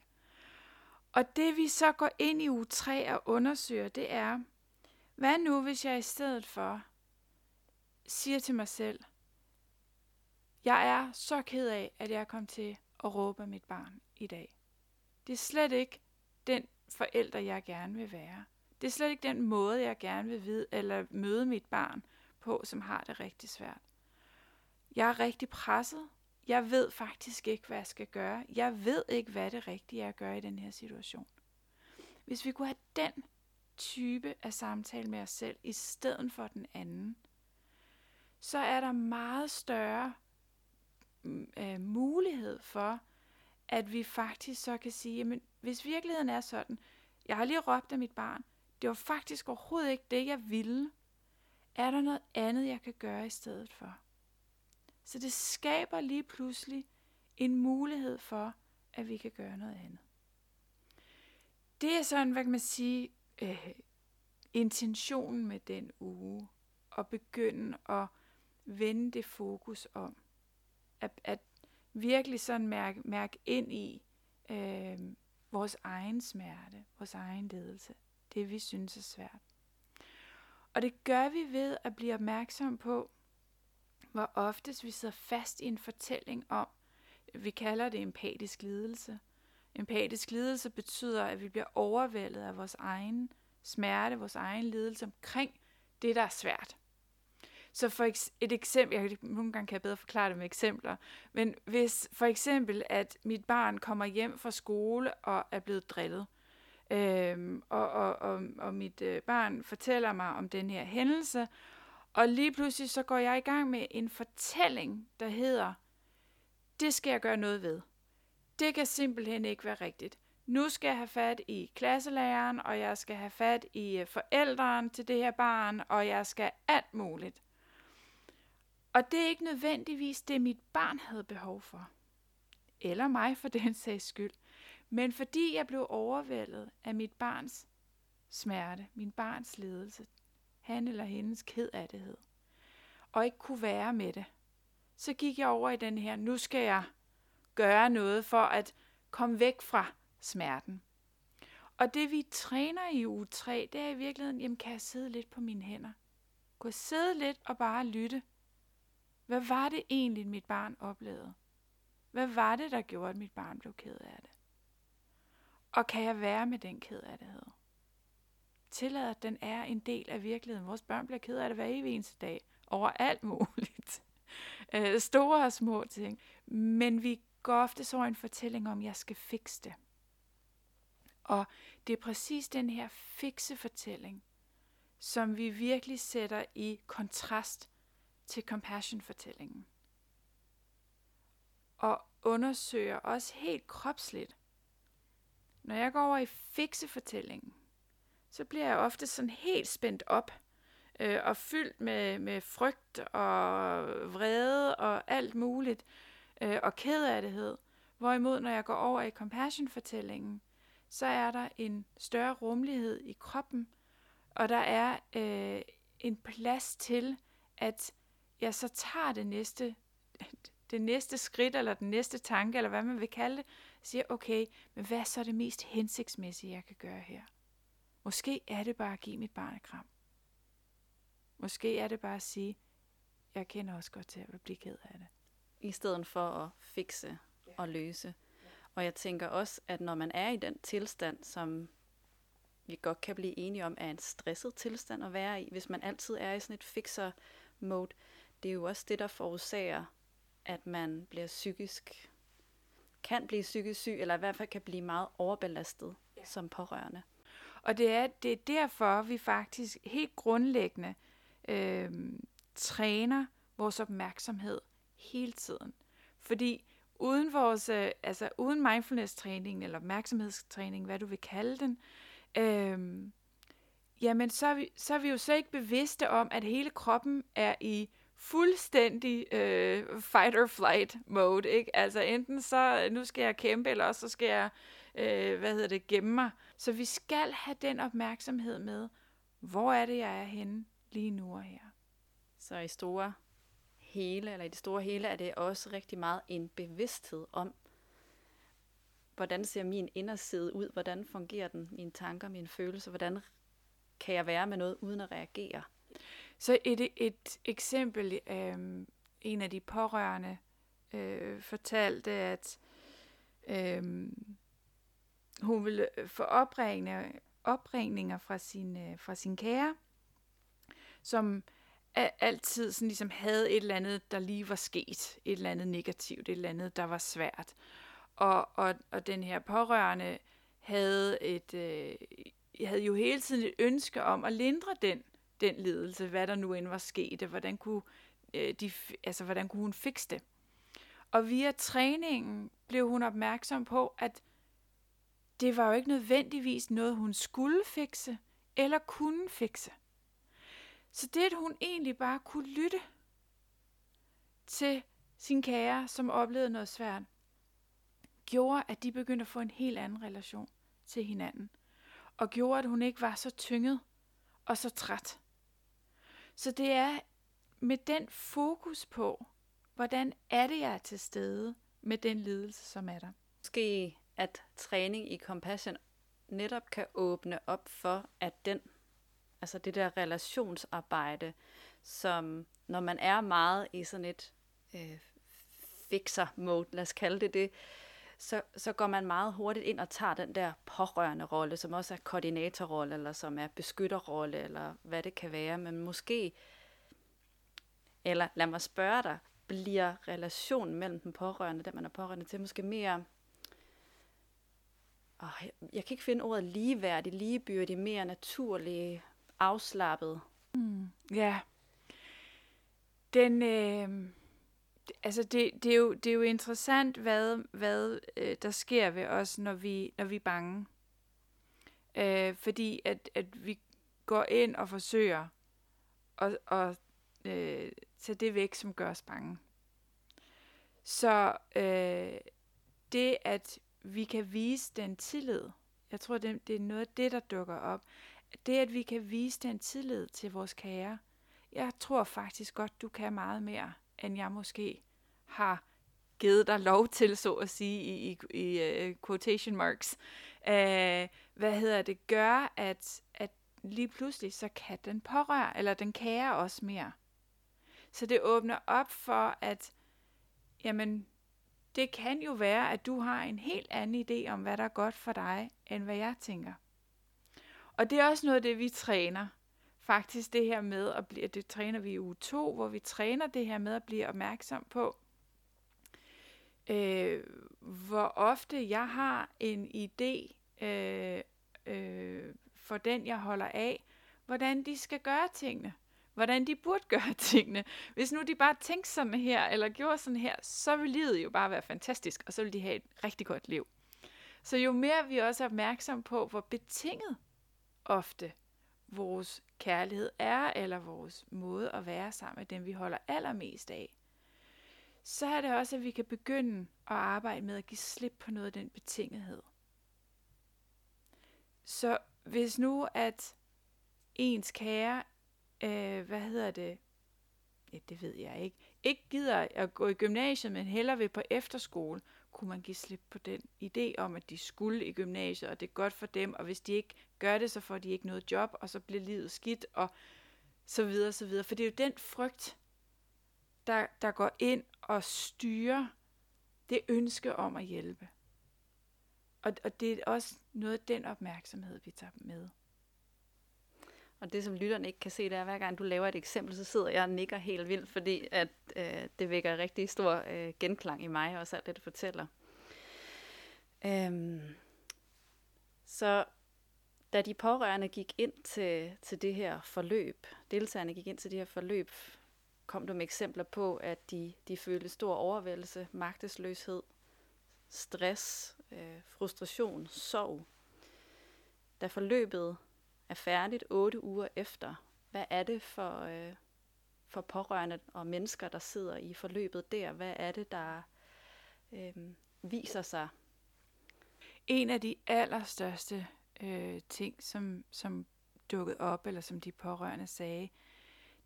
Speaker 2: Og det vi så går ind i uge 3 og undersøger, det er, hvad nu hvis jeg i stedet for siger til mig selv, jeg er så ked af, at jeg kom til at råbe mit barn i dag. Det er slet ikke den forælder, jeg gerne vil være. Det er slet ikke den måde, jeg gerne vil vide eller møde mit barn på, som har det rigtig svært. Jeg er rigtig presset. Jeg ved faktisk ikke, hvad jeg skal gøre. Jeg ved ikke, hvad det rigtige er at gøre i den her situation. Hvis vi kunne have den type af samtale med os selv, i stedet for den anden, så er der meget større mm, øh, mulighed for, at vi faktisk så kan sige, jamen, hvis virkeligheden er sådan, jeg har lige råbt af mit barn, det var faktisk overhovedet ikke det, jeg ville, er der noget andet, jeg kan gøre i stedet for? Så det skaber lige pludselig en mulighed for, at vi kan gøre noget andet. Det er sådan, hvad kan man sige, øh, intentionen med den uge, at begynde at vende det fokus om at, at virkelig sådan mærke, mærke ind i øh, vores egen smerte, vores egen ledelse. Det vi synes er svært. Og det gør vi ved at blive opmærksom på, hvor oftest vi sidder fast i en fortælling om, vi kalder det empatisk lidelse. Empatisk lidelse betyder, at vi bliver overvældet af vores egen smerte, vores egen lidelse omkring det, der er svært. Så for et eksempel, jeg, nogle gange kan jeg bedre forklare det med eksempler, men hvis for eksempel, at mit barn kommer hjem fra skole og er blevet drillet, Øhm, og, og, og, og mit øh, barn fortæller mig om den her hændelse, og lige pludselig så går jeg i gang med en fortælling, der hedder, det skal jeg gøre noget ved. Det kan simpelthen ikke være rigtigt. Nu skal jeg have fat i klasselæreren, og jeg skal have fat i øh, forældrene til det her barn, og jeg skal alt muligt. Og det er ikke nødvendigvis det, mit barn havde behov for. Eller mig for den sags skyld. Men fordi jeg blev overvældet af mit barns smerte, min barns ledelse, han eller hendes kedattighed, og ikke kunne være med det, så gik jeg over i den her, nu skal jeg gøre noget for at komme væk fra smerten. Og det vi træner i uge 3, det er i virkeligheden, jamen kan jeg sidde lidt på mine hænder? Kunne jeg sidde lidt og bare lytte? Hvad var det egentlig, mit barn oplevede? Hvad var det, der gjorde, at mit barn blev ked af det? Og kan jeg være med den ked af det? Tillader, at den er en del af virkeligheden. Vores børn bliver ked af det hver evig eneste dag. Over alt muligt. Øh, store og små ting. Men vi går ofte så en fortælling om, at jeg skal fikse det. Og det er præcis den her fikse fortælling, som vi virkelig sætter i kontrast til compassion-fortællingen. Og undersøger også helt kropsligt. Når jeg går over i fikse-fortællingen, så bliver jeg ofte sådan helt spændt op øh, og fyldt med, med frygt og vrede og alt muligt øh, og kederlighed. Hvorimod når jeg går over i compassion-fortællingen, så er der en større rummelighed i kroppen, og der er øh, en plads til, at jeg så tager det næste, det næste skridt, eller den næste tanke, eller hvad man vil kalde det, siger, okay, men hvad er så det mest hensigtsmæssige, jeg kan gøre her? Måske er det bare at give mit barn et kram. Måske er det bare at sige, jeg kender også godt til at blive ked af det.
Speaker 1: I stedet for at fikse og løse. Og jeg tænker også, at når man er i den tilstand, som vi godt kan blive enige om, er en stresset tilstand at være i, hvis man altid er i sådan et fixer-mode, det er jo også det, der forårsager, at man bliver psykisk, kan blive psykisk syg, eller i hvert fald kan blive meget overbelastet ja. som pårørende.
Speaker 2: Og det er, det er derfor, vi faktisk helt grundlæggende øh, træner vores opmærksomhed hele tiden. Fordi uden vores, øh, altså uden mindfulness-træning eller opmærksomhedstræning, hvad du vil kalde den, øh, jamen så er, vi, så er vi jo så ikke bevidste om, at hele kroppen er i fuldstændig øh, fight or flight mode, ikke? Altså enten så, øh, nu skal jeg kæmpe, eller også så skal jeg, øh, hvad hedder det, gemme mig. Så vi skal have den opmærksomhed med, hvor er det, jeg er henne lige nu og her.
Speaker 1: Så i store hele, eller i det store hele, er det også rigtig meget en bevidsthed om, hvordan ser min inderside ud, hvordan fungerer den, mine tanker, mine følelser, hvordan kan jeg være med noget uden at reagere.
Speaker 2: Så et, et eksempel, øh, en af de pårørende øh, fortalte, at øh, hun ville øh, få opringninger, opregninger fra sin, øh, fra sin kære, som altid sådan ligesom havde et eller andet, der lige var sket. Et eller andet negativt, et eller andet, der var svært. Og, og, og den her pårørende havde, et, øh, havde jo hele tiden et ønske om at lindre den, den lidelse, hvad der nu end var sket, og hvordan kunne, øh, de, altså, hvordan kunne hun fikse det. Og via træningen blev hun opmærksom på, at det var jo ikke nødvendigvis noget, hun skulle fikse eller kunne fikse. Så det, at hun egentlig bare kunne lytte til sin kære, som oplevede noget svært, gjorde, at de begyndte at få en helt anden relation til hinanden. Og gjorde, at hun ikke var så tynget og så træt. Så det er med den fokus på, hvordan er det, jeg er til stede med den lidelse, som er der.
Speaker 1: Måske at træning i compassion netop kan åbne op for, at den Altså det der relationsarbejde, som når man er meget i sådan et øh, fixer-mode, lad os kalde det det, så, så går man meget hurtigt ind og tager den der pårørende rolle, som også er koordinatorrolle, eller som er beskytterrolle, eller hvad det kan være. Men måske, eller lad mig spørge dig, bliver relationen mellem den pårørende, den man er pårørende til, måske mere åh, jeg, jeg kan ikke finde ordet ligeværdig, ligebyrdig, mere naturlig, afslappet.
Speaker 2: Mm. Ja. Den, øh, altså det, det, er jo, det er jo interessant, hvad, hvad øh, der sker ved os, når vi, når vi er bange. Øh, fordi at, at vi går ind og forsøger at, at øh, tage det væk, som gør os bange. Så øh, det, at vi kan vise den tillid, jeg tror, det, det er noget af det, der dukker op, det, at vi kan vise den tillid til vores kære, jeg tror faktisk godt, du kan meget mere, end jeg måske har givet dig lov til, så at sige, i, i, i uh, quotation marks. Uh, hvad hedder det? Gør, at, at lige pludselig, så kan den pårøre, eller den kære også mere. Så det åbner op for, at jamen, det kan jo være, at du har en helt anden idé om, hvad der er godt for dig, end hvad jeg tænker. Og det er også noget af det, vi træner. Faktisk det her med at blive, det træner vi i uge 2, hvor vi træner det her med at blive opmærksom på, øh, hvor ofte jeg har en idé øh, øh, for den, jeg holder af, hvordan de skal gøre tingene hvordan de burde gøre tingene. Hvis nu de bare tænkte sådan her, eller gjorde sådan her, så ville livet jo bare være fantastisk, og så ville de have et rigtig godt liv. Så jo mere vi også er opmærksom på, hvor betinget ofte vores kærlighed er, eller vores måde at være sammen med dem, vi holder allermest af, så er det også, at vi kan begynde at arbejde med at give slip på noget af den betingethed. Så hvis nu, at ens kære øh, hvad hedder det, ja, det ved jeg ikke, ikke gider at gå i gymnasiet, men hellere vil på efterskole, kunne man give slip på den idé om, at de skulle i gymnasiet, og det er godt for dem, og hvis de ikke gør det, så får de ikke noget job, og så bliver livet skidt, og så videre, så videre. For det er jo den frygt, der, der går ind og styrer det ønske om at hjælpe. Og, og det er også noget af den opmærksomhed, vi tager med.
Speaker 1: Og det, som lytterne ikke kan se, det er, at hver gang du laver et eksempel, så sidder jeg og nikker helt vildt, fordi at, øh, det vækker rigtig stor øh, genklang i mig, også alt det, du fortæller. Øhm, så da de pårørende gik ind til, til det her forløb, deltagerne gik ind til det her forløb, kom du med eksempler på, at de, de følte stor overvældelse, magtesløshed, stress, øh, frustration, sorg. Da forløbet er færdigt otte uger efter, hvad er det for, øh, for pårørende og mennesker, der sidder i forløbet der? Hvad er det, der øh, viser sig?
Speaker 2: En af de allerstørste øh, ting, som, som dukkede op, eller som de pårørende sagde,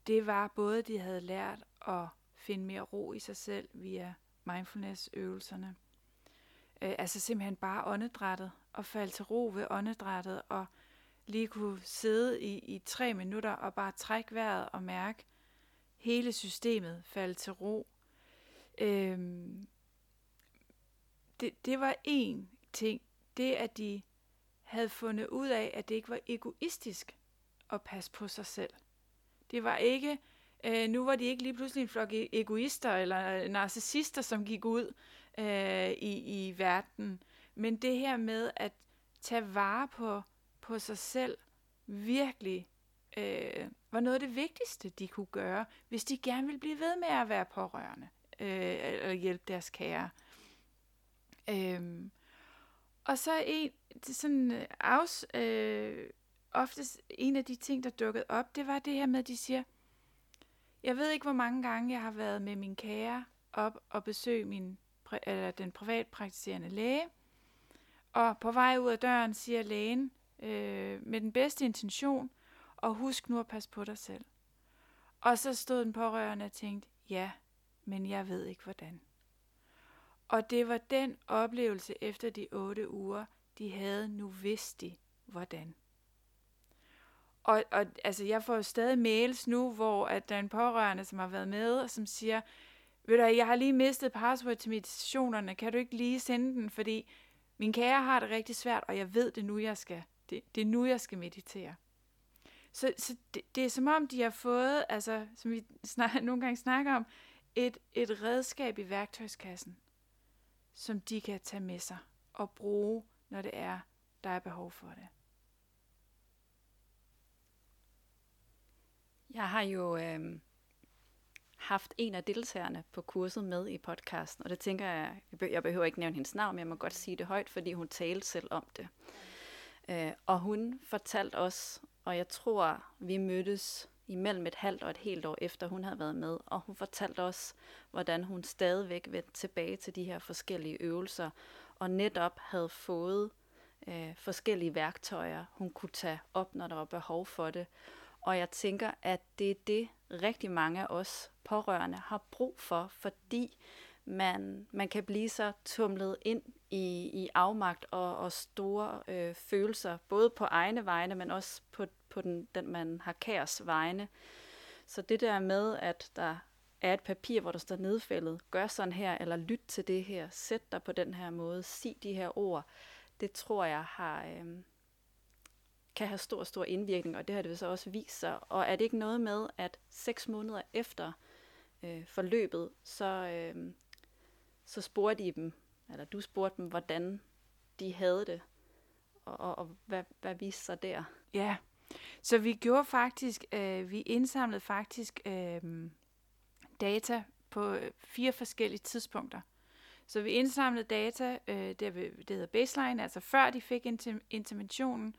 Speaker 2: det var både, at de havde lært at finde mere ro i sig selv via mindfulness-øvelserne. Øh, altså simpelthen bare åndedrættet, og falde til ro ved åndedrættet, og lige kunne sidde i, i tre minutter og bare trække vejret og mærke hele systemet falde til ro. Øhm, det, det var en ting. Det, at de havde fundet ud af, at det ikke var egoistisk at passe på sig selv. Det var ikke, øh, nu var de ikke lige pludselig en flok e-, egoister eller øh, narcissister, som gik ud øh, i, i verden. Men det her med at tage vare på på sig selv virkelig øh, var noget af det vigtigste, de kunne gøre, hvis de gerne ville blive ved med at være pårørende øh, eller hjælpe deres kære. Øh, og så en, sådan øh, afs, øh, oftest en af de ting, der dukkede op, det var det her med, at de siger, jeg ved ikke, hvor mange gange jeg har været med min kære op og besøge min, eller den privatpraktiserende læge, og på vej ud af døren siger lægen, øh, med den bedste intention, og husk nu at passe på dig selv. Og så stod den pårørende og tænkte, ja, men jeg ved ikke hvordan. Og det var den oplevelse efter de otte uger, de havde, nu vidste de hvordan. Og, og altså, jeg får jo stadig mails nu, hvor at der er en pårørende, som har været med, og som siger, ved du, jeg har lige mistet password til meditationerne, kan du ikke lige sende den, fordi min kære har det rigtig svært, og jeg ved det nu, jeg skal det, det er nu, jeg skal meditere. Så, så det, det er som om, de har fået, altså, som vi snak, nogle gange snakker om, et, et redskab i værktøjskassen, som de kan tage med sig og bruge, når det er, der er behov for det.
Speaker 1: Jeg har jo øh, haft en af deltagerne på kurset med i podcasten, og det tænker jeg, jeg behøver ikke nævne hendes navn, men jeg må godt sige det højt, fordi hun talte selv om det. Øh, og hun fortalte os, og jeg tror, vi mødtes imellem et halvt og et helt år efter hun havde været med, og hun fortalte os, hvordan hun stadigvæk vendte tilbage til de her forskellige øvelser, og netop havde fået øh, forskellige værktøjer, hun kunne tage op, når der var behov for det. Og jeg tænker, at det er det, rigtig mange af os pårørende har brug for, fordi man, man kan blive så tumlet ind i, i afmagt og, og store øh, følelser, både på egne vegne, men også på, på den, den, man har kæres vegne. Så det der med, at der er et papir, hvor der står nedfældet, gør sådan her, eller lyt til det her, sæt dig på den her måde, sig de her ord, det tror jeg har, øh, kan have stor, stor indvirkning, og det har det så også vist sig. Og er det ikke noget med, at seks måneder efter øh, forløbet, så, øh, så spurgte I dem, eller du spurgte dem, hvordan de havde det, og, og, og hvad, hvad viste sig der?
Speaker 2: Ja, så vi gjorde faktisk, øh, vi indsamlede faktisk øh, data på øh, fire forskellige tidspunkter. Så vi indsamlede data, øh, det, det hedder baseline, altså før de fik interventionen,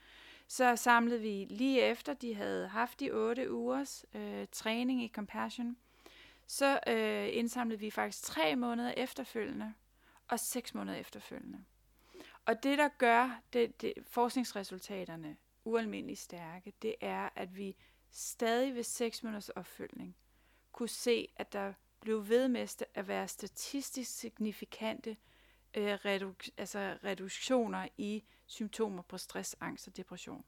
Speaker 2: så samlede vi lige efter, de havde haft de otte ugers øh, træning i Compassion, så øh, indsamlede vi faktisk tre måneder efterfølgende og seks måneder efterfølgende. Og det, der gør det, det, forskningsresultaterne ualmindeligt stærke, det er, at vi stadig ved seks måneders opfølgning kunne se, at der blev ved med at være statistisk signifikante øh, reduk- altså reduktioner i symptomer på stress, angst og depression.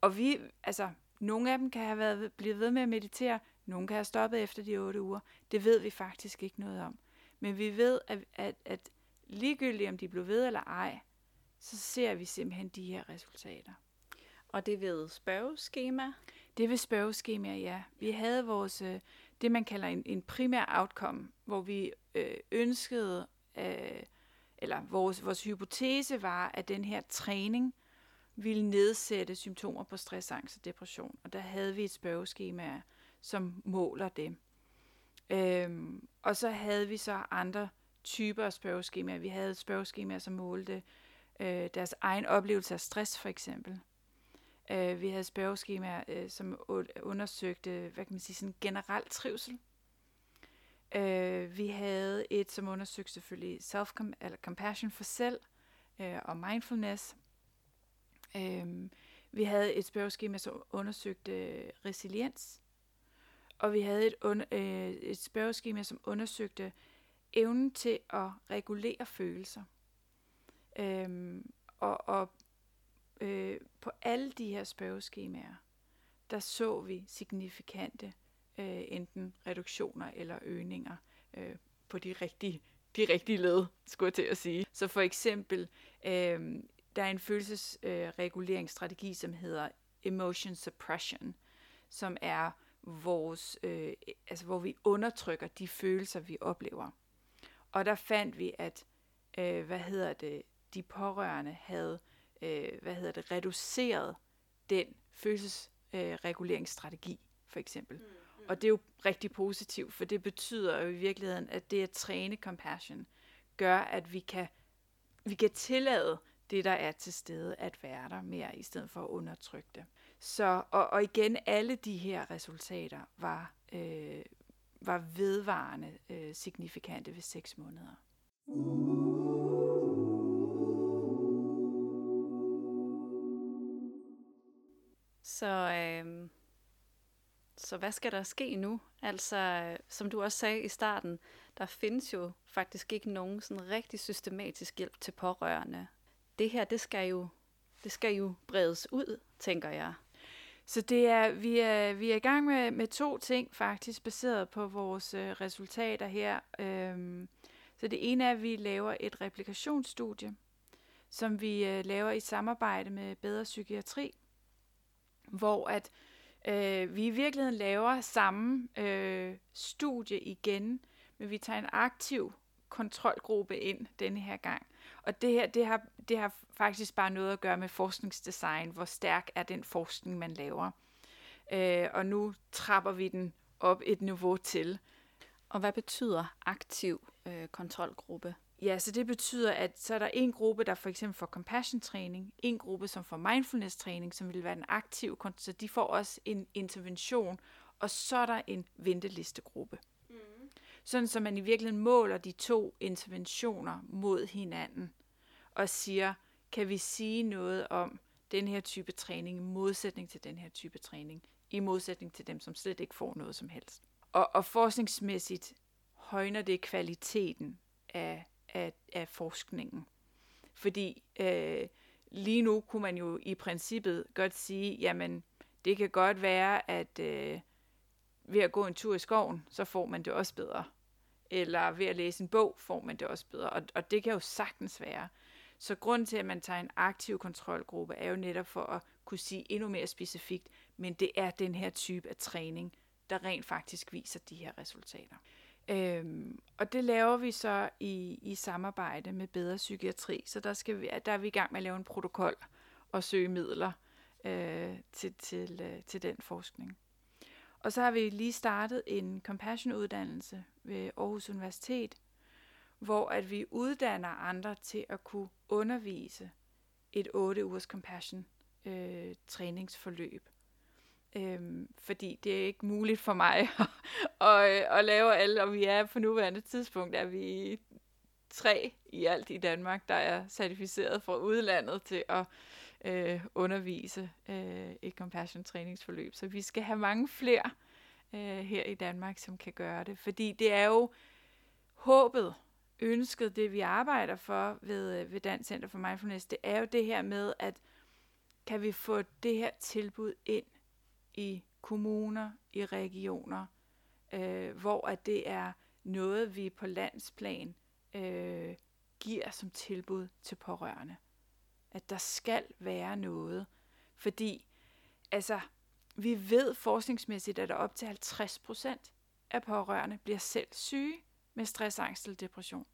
Speaker 2: Og vi, altså, nogle af dem kan have været, blevet ved med at meditere, nogle kan have stoppet efter de otte uger. Det ved vi faktisk ikke noget om. Men vi ved, at, at, at ligegyldigt om de blev ved eller ej, så ser vi simpelthen de her resultater.
Speaker 1: Og det ved spørgeskema?
Speaker 2: Det ved spørgeskema, ja. Vi havde vores, øh, det man kalder en, en primær outcome, hvor vi øh, ønskede, øh, eller vores, vores hypotese var, at den her træning ville nedsætte symptomer på stress, angst og depression. Og der havde vi et spørgeskema, som måler det. Øhm, og så havde vi så andre typer af spørgeskemaer. Vi havde spørgeskemaer, som målte øh, deres egen oplevelse af stress, for eksempel. Øh, vi havde spørgeskemaer, øh, som undersøgte, hvad kan man sige, sådan generel trivsel. Øh, vi havde et, som undersøgte selvfølgelig self eller compassion for selv øh, og mindfulness. Øh, vi havde et spørgeskema, som undersøgte øh, resiliens. Og vi havde et, un, øh, et spørgeskema, som undersøgte evnen til at regulere følelser. Øhm, og og øh, på alle de her spørgeskemaer, der så vi signifikante øh, enten reduktioner eller øgninger øh, på de rigtige, de rigtige led, skulle jeg til at sige. Så for eksempel, øh, der er en følelsesreguleringsstrategi, øh, som hedder emotion suppression, som er vores, øh, altså hvor vi undertrykker de følelser, vi oplever. Og der fandt vi, at øh, hvad hedder det, de pårørende havde øh, hvad hedder det, reduceret den følelsesreguleringsstrategi, øh, for eksempel. Mm, mm. Og det er jo rigtig positivt, for det betyder jo i virkeligheden, at det at træne compassion gør, at vi kan, vi kan tillade det, der er til stede, at være der mere, i stedet for at undertrykke det. Så, og, og igen, alle de her resultater var, øh, var vedvarende øh, signifikante ved seks måneder.
Speaker 1: Så, øh, så hvad skal der ske nu? Altså, som du også sagde i starten, der findes jo faktisk ikke nogen sådan rigtig systematisk hjælp til pårørende. Det her, det skal jo, det skal jo bredes ud, tænker jeg.
Speaker 2: Så det er, vi, er, vi er i gang med, med to ting faktisk, baseret på vores øh, resultater her. Øhm, så det ene er, at vi laver et replikationsstudie, som vi øh, laver i samarbejde med Bedre Psykiatri, hvor at øh, vi i virkeligheden laver samme øh, studie igen, men vi tager en aktiv kontrolgruppe ind denne her gang. Og det her, det har, det har faktisk bare noget at gøre med forskningsdesign. Hvor stærk er den forskning, man laver? Øh, og nu trapper vi den op et niveau til.
Speaker 1: Og hvad betyder aktiv øh, kontrolgruppe?
Speaker 2: Ja, så det betyder, at så er der en gruppe, der for eksempel får compassion-træning, en gruppe, som får mindfulness-træning, som vil være en aktiv, så de får også en intervention, og så er der en ventelistegruppe. Sådan, så man i virkeligheden måler de to interventioner mod hinanden, og siger, kan vi sige noget om den her type træning i modsætning til den her type træning, i modsætning til dem, som slet ikke får noget som helst. Og, og forskningsmæssigt højner det kvaliteten af af, af forskningen. Fordi øh, lige nu kunne man jo i princippet godt sige, jamen det kan godt være, at øh, ved at gå en tur i skoven, så får man det også bedre. Eller ved at læse en bog, får man det også bedre. Og, og det kan jo sagtens være. Så grund til, at man tager en aktiv kontrolgruppe, er jo netop for at kunne sige endnu mere specifikt, men det er den her type af træning, der rent faktisk viser de her resultater. Øhm, og det laver vi så i, i samarbejde med Bedre Psykiatri, så der, skal vi, der er vi i gang med at lave en protokol og søge midler øh, til, til, øh, til den forskning. Og så har vi lige startet en compassion-uddannelse ved Aarhus Universitet, hvor at vi uddanner andre til at kunne undervise et 8 ugers compassion øh, træningsforløb. Øhm, fordi det er ikke muligt for mig at, at, at lave alle, og vi er på nuværende tidspunkt, er vi tre i alt i Danmark, der er certificeret fra udlandet til at øh, undervise øh, et compassion træningsforløb. Så vi skal have mange flere øh, her i Danmark, som kan gøre det. Fordi det er jo håbet, ønsket, det vi arbejder for ved, øh, ved Dansk Center for Mindfulness, det er jo det her med, at kan vi få det her tilbud ind i kommuner, i regioner, øh, hvor at det er noget, vi på landsplan øh, giver som tilbud til pårørende. At der skal være noget. Fordi, altså, vi ved forskningsmæssigt, at der op til 50 procent af pårørende bliver selv syge med stress, angst eller depression.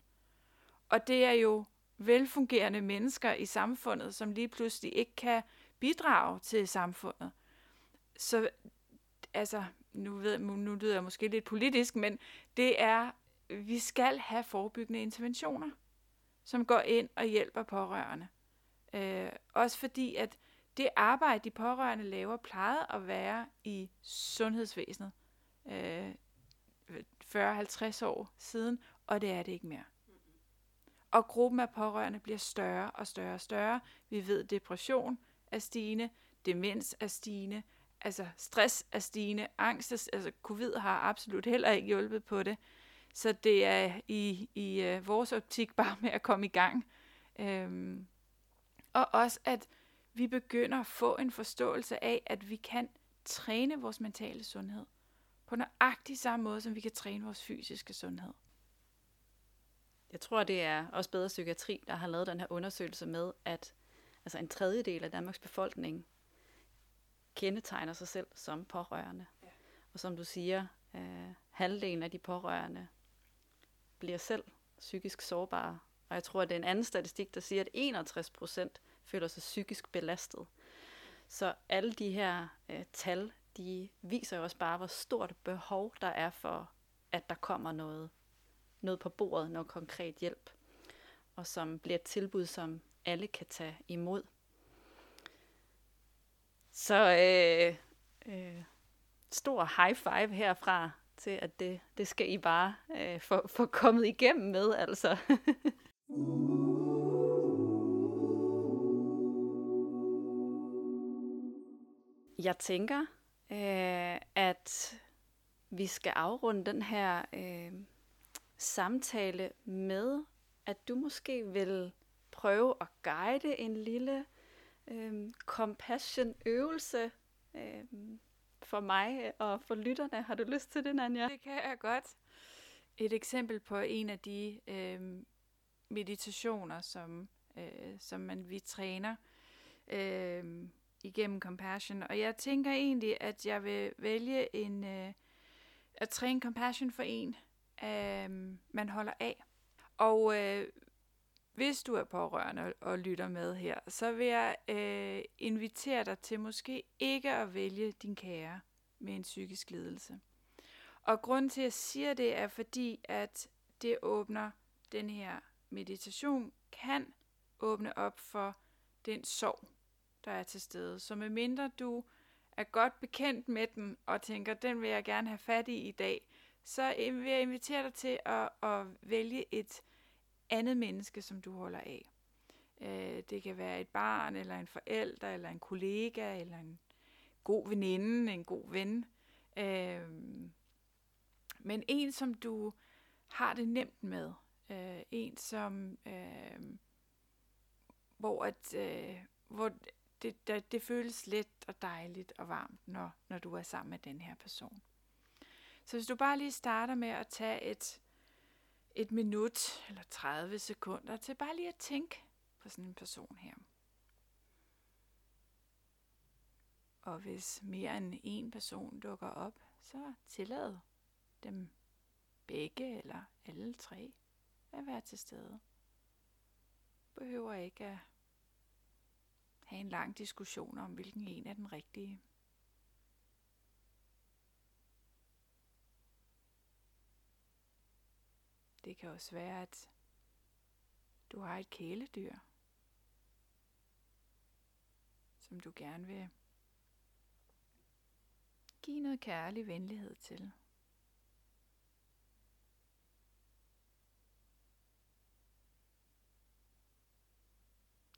Speaker 2: Og det er jo velfungerende mennesker i samfundet, som lige pludselig ikke kan bidrage til samfundet så altså, nu, ved, nu lyder jeg måske lidt politisk, men det er, vi skal have forebyggende interventioner, som går ind og hjælper pårørende. Øh, også fordi, at det arbejde, de pårørende laver, plejede at være i sundhedsvæsenet øh, 40-50 år siden, og det er det ikke mere. Og gruppen af pårørende bliver større og større og større. Vi ved, at depression er stigende, demens er stigende, altså stress er stigende, angst, er, altså covid har absolut heller ikke hjulpet på det. Så det er i, i øh, vores optik bare med at komme i gang. Øhm, og også at vi begynder at få en forståelse af, at vi kan træne vores mentale sundhed på nøjagtig samme måde, som vi kan træne vores fysiske sundhed.
Speaker 1: Jeg tror, det er også bedre psykiatri, der har lavet den her undersøgelse med, at altså en tredjedel af Danmarks befolkning kendetegner sig selv som pårørende. Ja. Og som du siger, øh, halvdelen af de pårørende bliver selv psykisk sårbare. Og jeg tror, at det er en anden statistik, der siger, at 61 procent føler sig psykisk belastet. Så alle de her øh, tal, de viser jo også bare, hvor stort behov der er for, at der kommer noget, noget på bordet, noget konkret hjælp, og som bliver et tilbud, som alle kan tage imod. Så øh, øh, stor high five herfra til, at det, det skal I bare øh, få, få kommet igennem med, altså. Jeg tænker, øh, at vi skal afrunde den her øh, samtale med, at du måske vil prøve at guide en lille øh, compassion-øvelse øh, for mig og for lytterne. Har du lyst til det, Nanja?
Speaker 2: Det kan jeg godt. Et eksempel på en af de øh, meditationer, som, øh, som man vi træner øh, igennem compassion. Og jeg tænker egentlig, at jeg vil vælge en øh, at træne compassion for en, øh, man holder af. Og øh, hvis du er pårørende og, og lytter med her, så vil jeg øh, invitere dig til måske ikke at vælge din kære med en psykisk lidelse. Og grunden til, at jeg siger det, er fordi, at det åbner den her meditation, kan åbne op for den sorg, der er til stede. Så medmindre du er godt bekendt med den, og tænker, den vil jeg gerne have fat i i dag, så vil jeg invitere dig til at, at vælge et andet menneske, som du holder af. Øh, det kan være et barn, eller en forælder, eller en kollega, eller en god veninde, en god ven. Øh, men en, som du har det nemt med. Øh, en, som øh, hvor at øh, hvor det, det, det føles let og dejligt og varmt, når, når du er sammen med den her person. Så hvis du bare lige starter med at tage et, et minut eller 30 sekunder til bare lige at tænke på sådan en person her. Og hvis mere end en person dukker op, så tillad dem begge eller alle tre at være til stede. Behøver ikke at have en lang diskussion om, hvilken en er den rigtige. Det kan også være, at du har et kæledyr, som du gerne vil give noget kærlig venlighed til.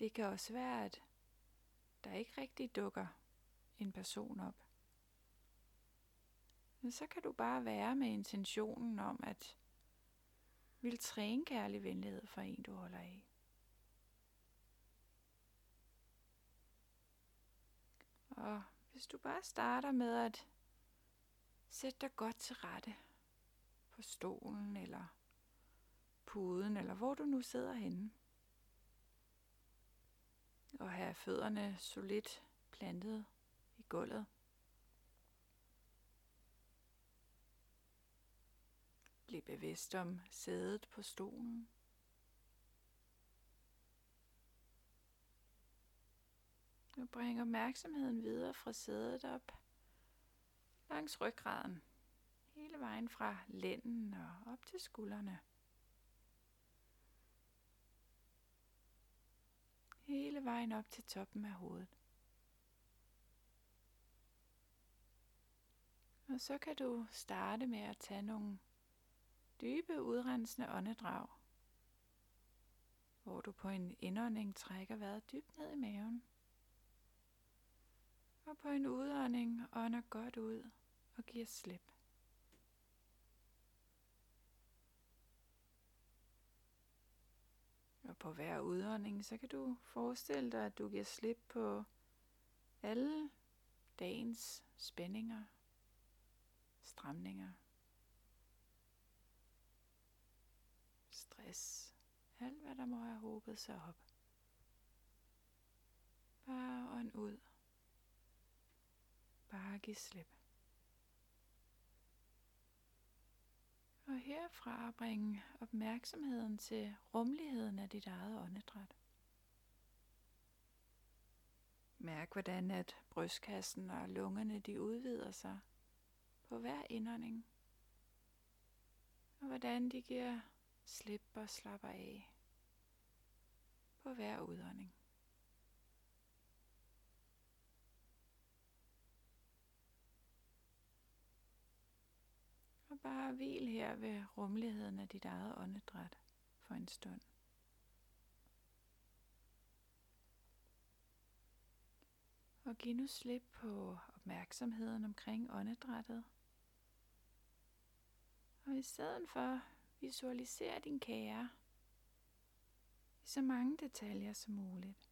Speaker 2: Det kan også være, at der ikke rigtig dukker en person op. Men så kan du bare være med intentionen om, at vil træne kærlig venlighed for en, du holder af. Og hvis du bare starter med at sætte dig godt til rette på stolen eller puden, eller hvor du nu sidder henne. Og have fødderne solidt plantet i gulvet. Bliv bevidst om sædet på stolen. Nu bring opmærksomheden videre fra sædet op langs ryggraden. Hele vejen fra lænden og op til skuldrene. Hele vejen op til toppen af hovedet. Og så kan du starte med at tage nogle dybe udrensende åndedrag, hvor du på en indånding trækker vejret dybt ned i maven. Og på en udånding ånder godt ud og giver slip. Og på hver udånding, så kan du forestille dig, at du giver slip på alle dagens spændinger, stramninger, stress, alt hvad der må have håbet sig op. Bare ånd ud. Bare giv slip. Og herfra bringe opmærksomheden til rummeligheden af dit eget åndedræt. Mærk, hvordan at brystkassen og lungerne de udvider sig på hver indånding. Og hvordan de giver slip og slapper af på hver udånding. Bare hvil her ved rummeligheden af dit eget åndedræt for en stund. Og giv nu slip på opmærksomheden omkring åndedrættet. Og i stedet for visualiser din kære i så mange detaljer som muligt.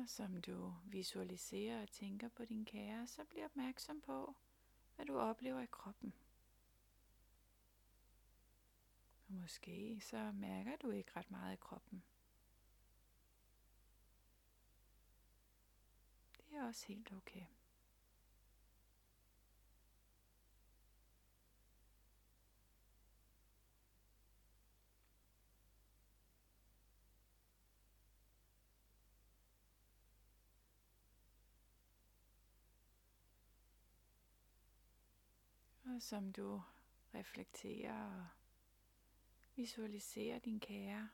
Speaker 2: Og som du visualiserer og tænker på din kære, så bliv opmærksom på, hvad du oplever i kroppen. Og måske så mærker du ikke ret meget i kroppen. Det er også helt okay. Og som du reflekterer og visualiserer din kære,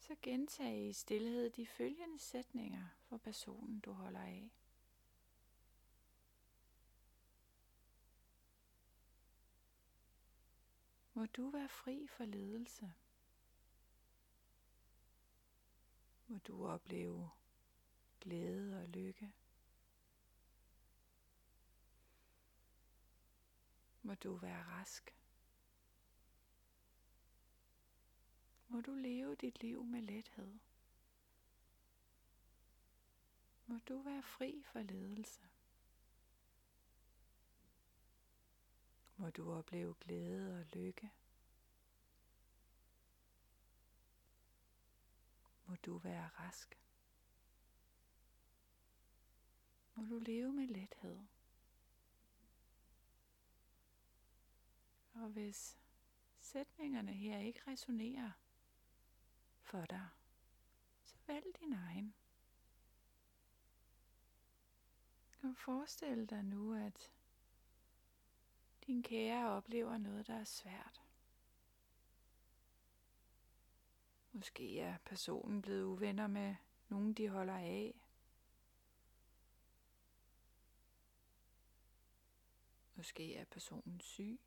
Speaker 2: så gentag i stillhed de følgende sætninger for personen, du holder af. Må du være fri for ledelse. Må du opleve glæde og lykke. Må du være rask. Må du leve dit liv med lethed. Må du være fri for ledelse. Må du opleve glæde og lykke. Må du være rask. Må du leve med lethed. Og hvis sætningerne her ikke resonerer for dig, så vælg din egen. Og forestil dig nu, at din kære oplever noget, der er svært. Måske er personen blevet uvenner med nogen, de holder af. Måske er personen syg.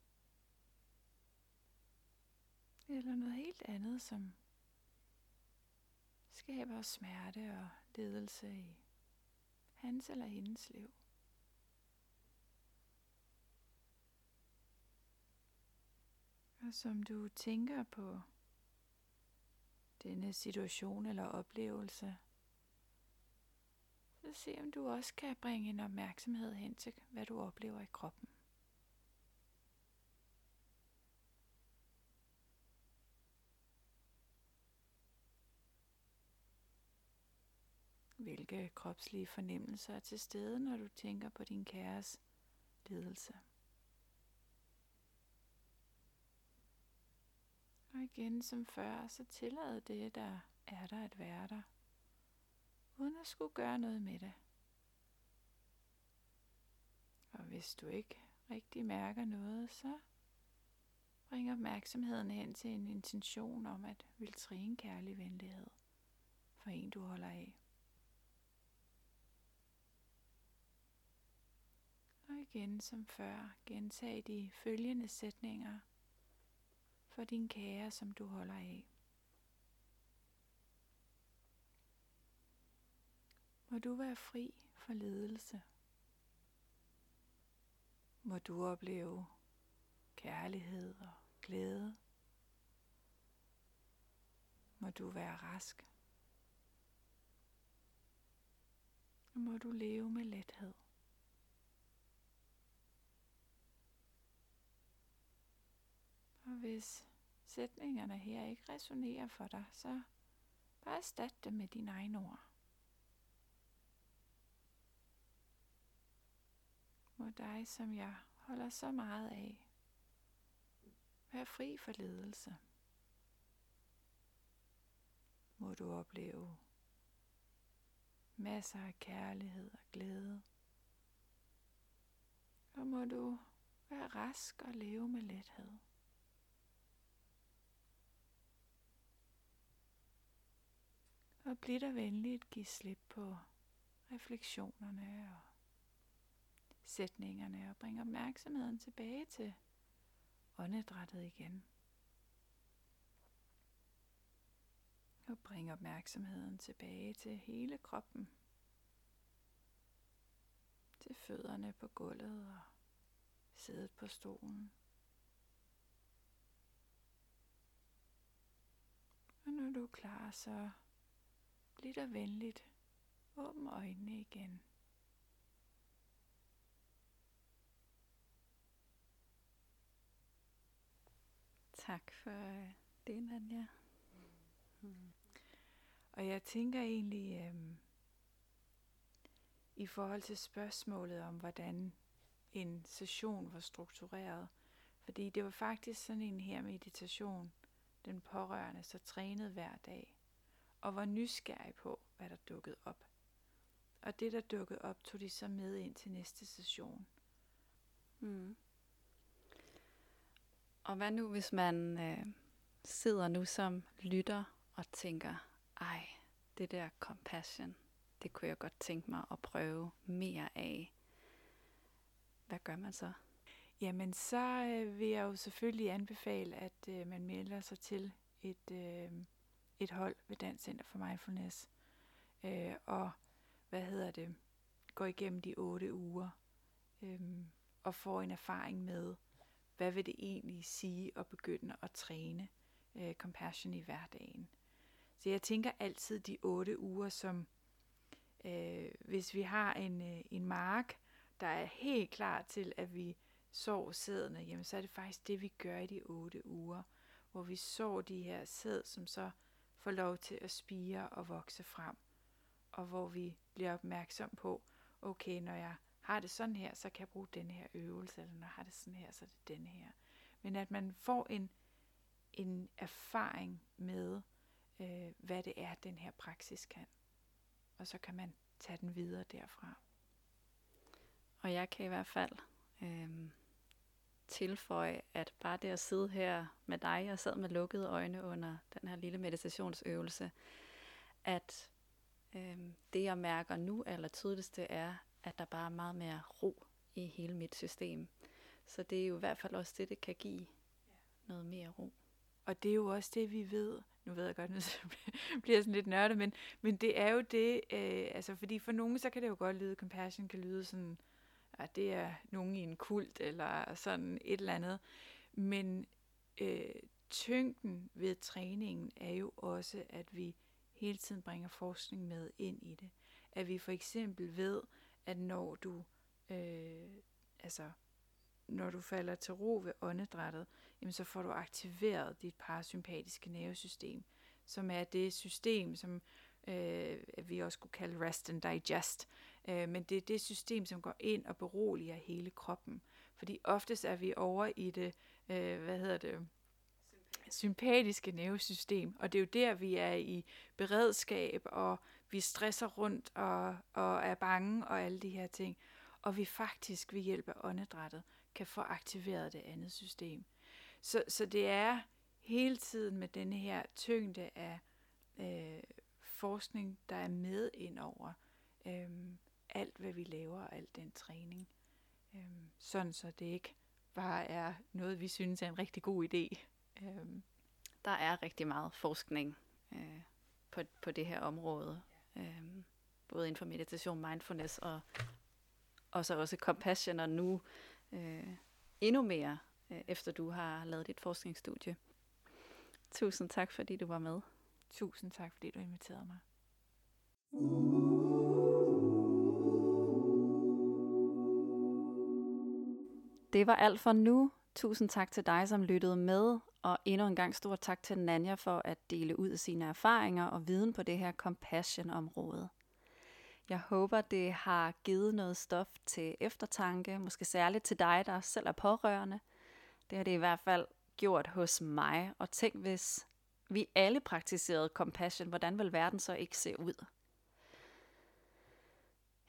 Speaker 2: Eller noget helt andet, som skaber smerte og ledelse i hans eller hendes liv. Og som du tænker på denne situation eller oplevelse, så se om du også kan bringe en opmærksomhed hen til, hvad du oplever i kroppen. Hvilke kropslige fornemmelser er til stede, når du tænker på din kæres lidelse? Og igen som før, så tillad det, der er der at være der, uden at skulle gøre noget med det. Og hvis du ikke rigtig mærker noget, så bring opmærksomheden hen til en intention om at vil træne kærlig venlighed for en, du holder af. Og igen som før, gentag de følgende sætninger for din kære, som du holder af. Må du være fri for ledelse. Må du opleve kærlighed og glæde. Må du være rask. Og må du leve med lethed. Og hvis sætningerne her ikke resonerer for dig, så bare erstat dem med dine egne ord. Må dig, som jeg holder så meget af, være fri for ledelse. Må du opleve masser af kærlighed og glæde. Og må du være rask og leve med lethed. Og bliv der venligt give slip på refleksionerne og sætningerne og bring opmærksomheden tilbage til åndedrættet igen. Og bring opmærksomheden tilbage til hele kroppen. Til fødderne på gulvet og sædet på stolen. Og når du er klar, så bliv der venligt. Åbn øjnene igen.
Speaker 1: Tak for øh, det, Nanja.
Speaker 2: Mm. Og jeg tænker egentlig øhm, i forhold til spørgsmålet om, hvordan en session var struktureret. Fordi det var faktisk sådan en her meditation, den pårørende så trænede hver dag og var nysgerrig på, hvad der dukkede op. Og det, der dukkede op, tog de så med ind til næste session.
Speaker 1: Mm. Og hvad nu, hvis man øh, sidder nu som lytter og tænker, ej, det der compassion, det kunne jeg godt tænke mig at prøve mere af. Hvad gør man så?
Speaker 2: Jamen, så øh, vil jeg jo selvfølgelig anbefale, at øh, man melder sig til et, øh, et hold ved Dansk Center for Mindfulness. Øh, og hvad hedder det? Går igennem de otte uger øh, og får en erfaring med, hvad vil det egentlig sige at begynde at træne øh, compassion i hverdagen. Så jeg tænker altid de otte uger som, øh, hvis vi har en, øh, en mark, der er helt klar til, at vi sår sædene, jamen så er det faktisk det, vi gør i de otte uger, hvor vi sår de her sæd, som så får lov til at spire og vokse frem, og hvor vi bliver opmærksom på, okay, når jeg har det sådan her, så kan jeg bruge den her øvelse, eller når jeg har det sådan her, så er det den her. Men at man får en, en erfaring med, øh, hvad det er, den her praksis kan. Og så kan man tage den videre derfra.
Speaker 1: Og jeg kan i hvert fald øh, tilføje, at bare det at sidde her med dig, jeg sad med lukkede øjne under den her lille meditationsøvelse, at øh, det jeg mærker nu aller tydeligste er, at der bare er meget mere ro i hele mit system. Så det er jo i hvert fald også det, det kan give noget mere ro.
Speaker 2: Og det er jo også det, vi ved. Nu ved jeg godt, at bliver bliver sådan lidt nørdet, men, men det er jo det, øh, altså fordi for nogen, så kan det jo godt lyde, compassion kan lyde sådan, at det er nogen i en kult, eller sådan et eller andet. Men øh, tyngden ved træningen er jo også, at vi hele tiden bringer forskning med ind i det. At vi for eksempel ved, at når du øh, altså når du falder til ro ved åndedrættet, jamen så får du aktiveret dit parasympatiske nervesystem, som er det system, som øh, vi også kunne kalde rest and digest. Øh, men det er det system, som går ind og beroliger hele kroppen. Fordi oftest er vi over i det, øh, hvad hedder det, sympatiske nervesystem, og det er jo der, vi er i beredskab, og vi stresser rundt og, og er bange og alle de her ting. Og vi faktisk ved hjælp af åndedrættet kan få aktiveret det andet system. Så, så det er hele tiden med denne her tyngde af øh, forskning, der er med ind over øh, alt, hvad vi laver, og al den træning. Øh, sådan så det ikke bare er noget, vi synes er en rigtig god idé. Øh.
Speaker 1: Der er rigtig meget forskning øh, på, på det her område. Øh, både inden for meditation, mindfulness og, og så også compassion, og nu øh, endnu mere, øh, efter du har lavet dit forskningsstudie. Tusind tak, fordi du var med.
Speaker 2: Tusind tak, fordi du inviterede mig.
Speaker 1: Det var alt for nu. Tusind tak til dig, som lyttede med, og endnu en gang stor tak til Nanja for at dele ud af sine erfaringer og viden på det her compassion-område. Jeg håber, det har givet noget stof til eftertanke, måske særligt til dig, der selv er pårørende. Det har det i hvert fald gjort hos mig, og tænk hvis vi alle praktiserede compassion, hvordan vil verden så ikke se ud?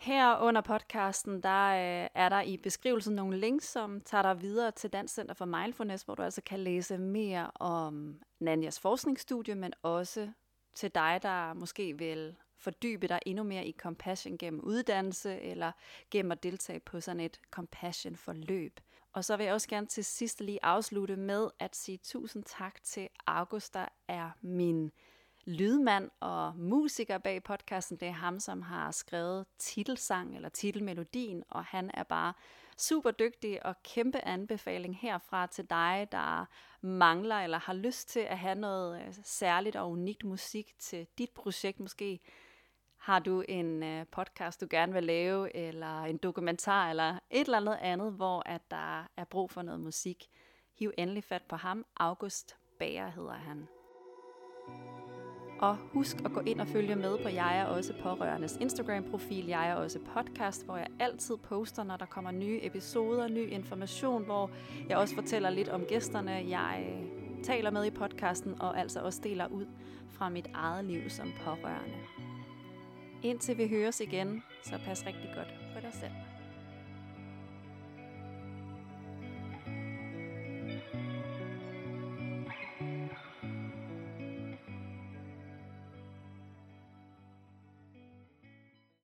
Speaker 1: Her under podcasten, der øh, er der i beskrivelsen nogle links, som tager dig videre til Dansk Center for Mindfulness, hvor du altså kan læse mere om Nanjas forskningsstudie, men også til dig, der måske vil fordybe dig endnu mere i compassion gennem uddannelse, eller gennem at deltage på sådan et compassion forløb. Og så vil jeg også gerne til sidst lige afslutte med at sige tusind tak til August, der er min lydmand og musiker bag podcasten. Det er ham, som har skrevet titelsang eller titelmelodien, og han er bare super dygtig og kæmpe anbefaling herfra til dig, der mangler eller har lyst til at have noget øh, særligt og unikt musik til dit projekt måske. Har du en øh, podcast, du gerne vil lave, eller en dokumentar, eller et eller andet andet, hvor at der er brug for noget musik, hiv endelig fat på ham. August Bager hedder han. Og husk at gå ind og følge med på Jeg er også pårørendes Instagram-profil, Jeg er også podcast, hvor jeg altid poster, når der kommer nye episoder, ny information, hvor jeg også fortæller lidt om gæsterne, jeg taler med i podcasten, og altså også deler ud fra mit eget liv som pårørende. Indtil vi høres igen, så pas rigtig godt på dig selv.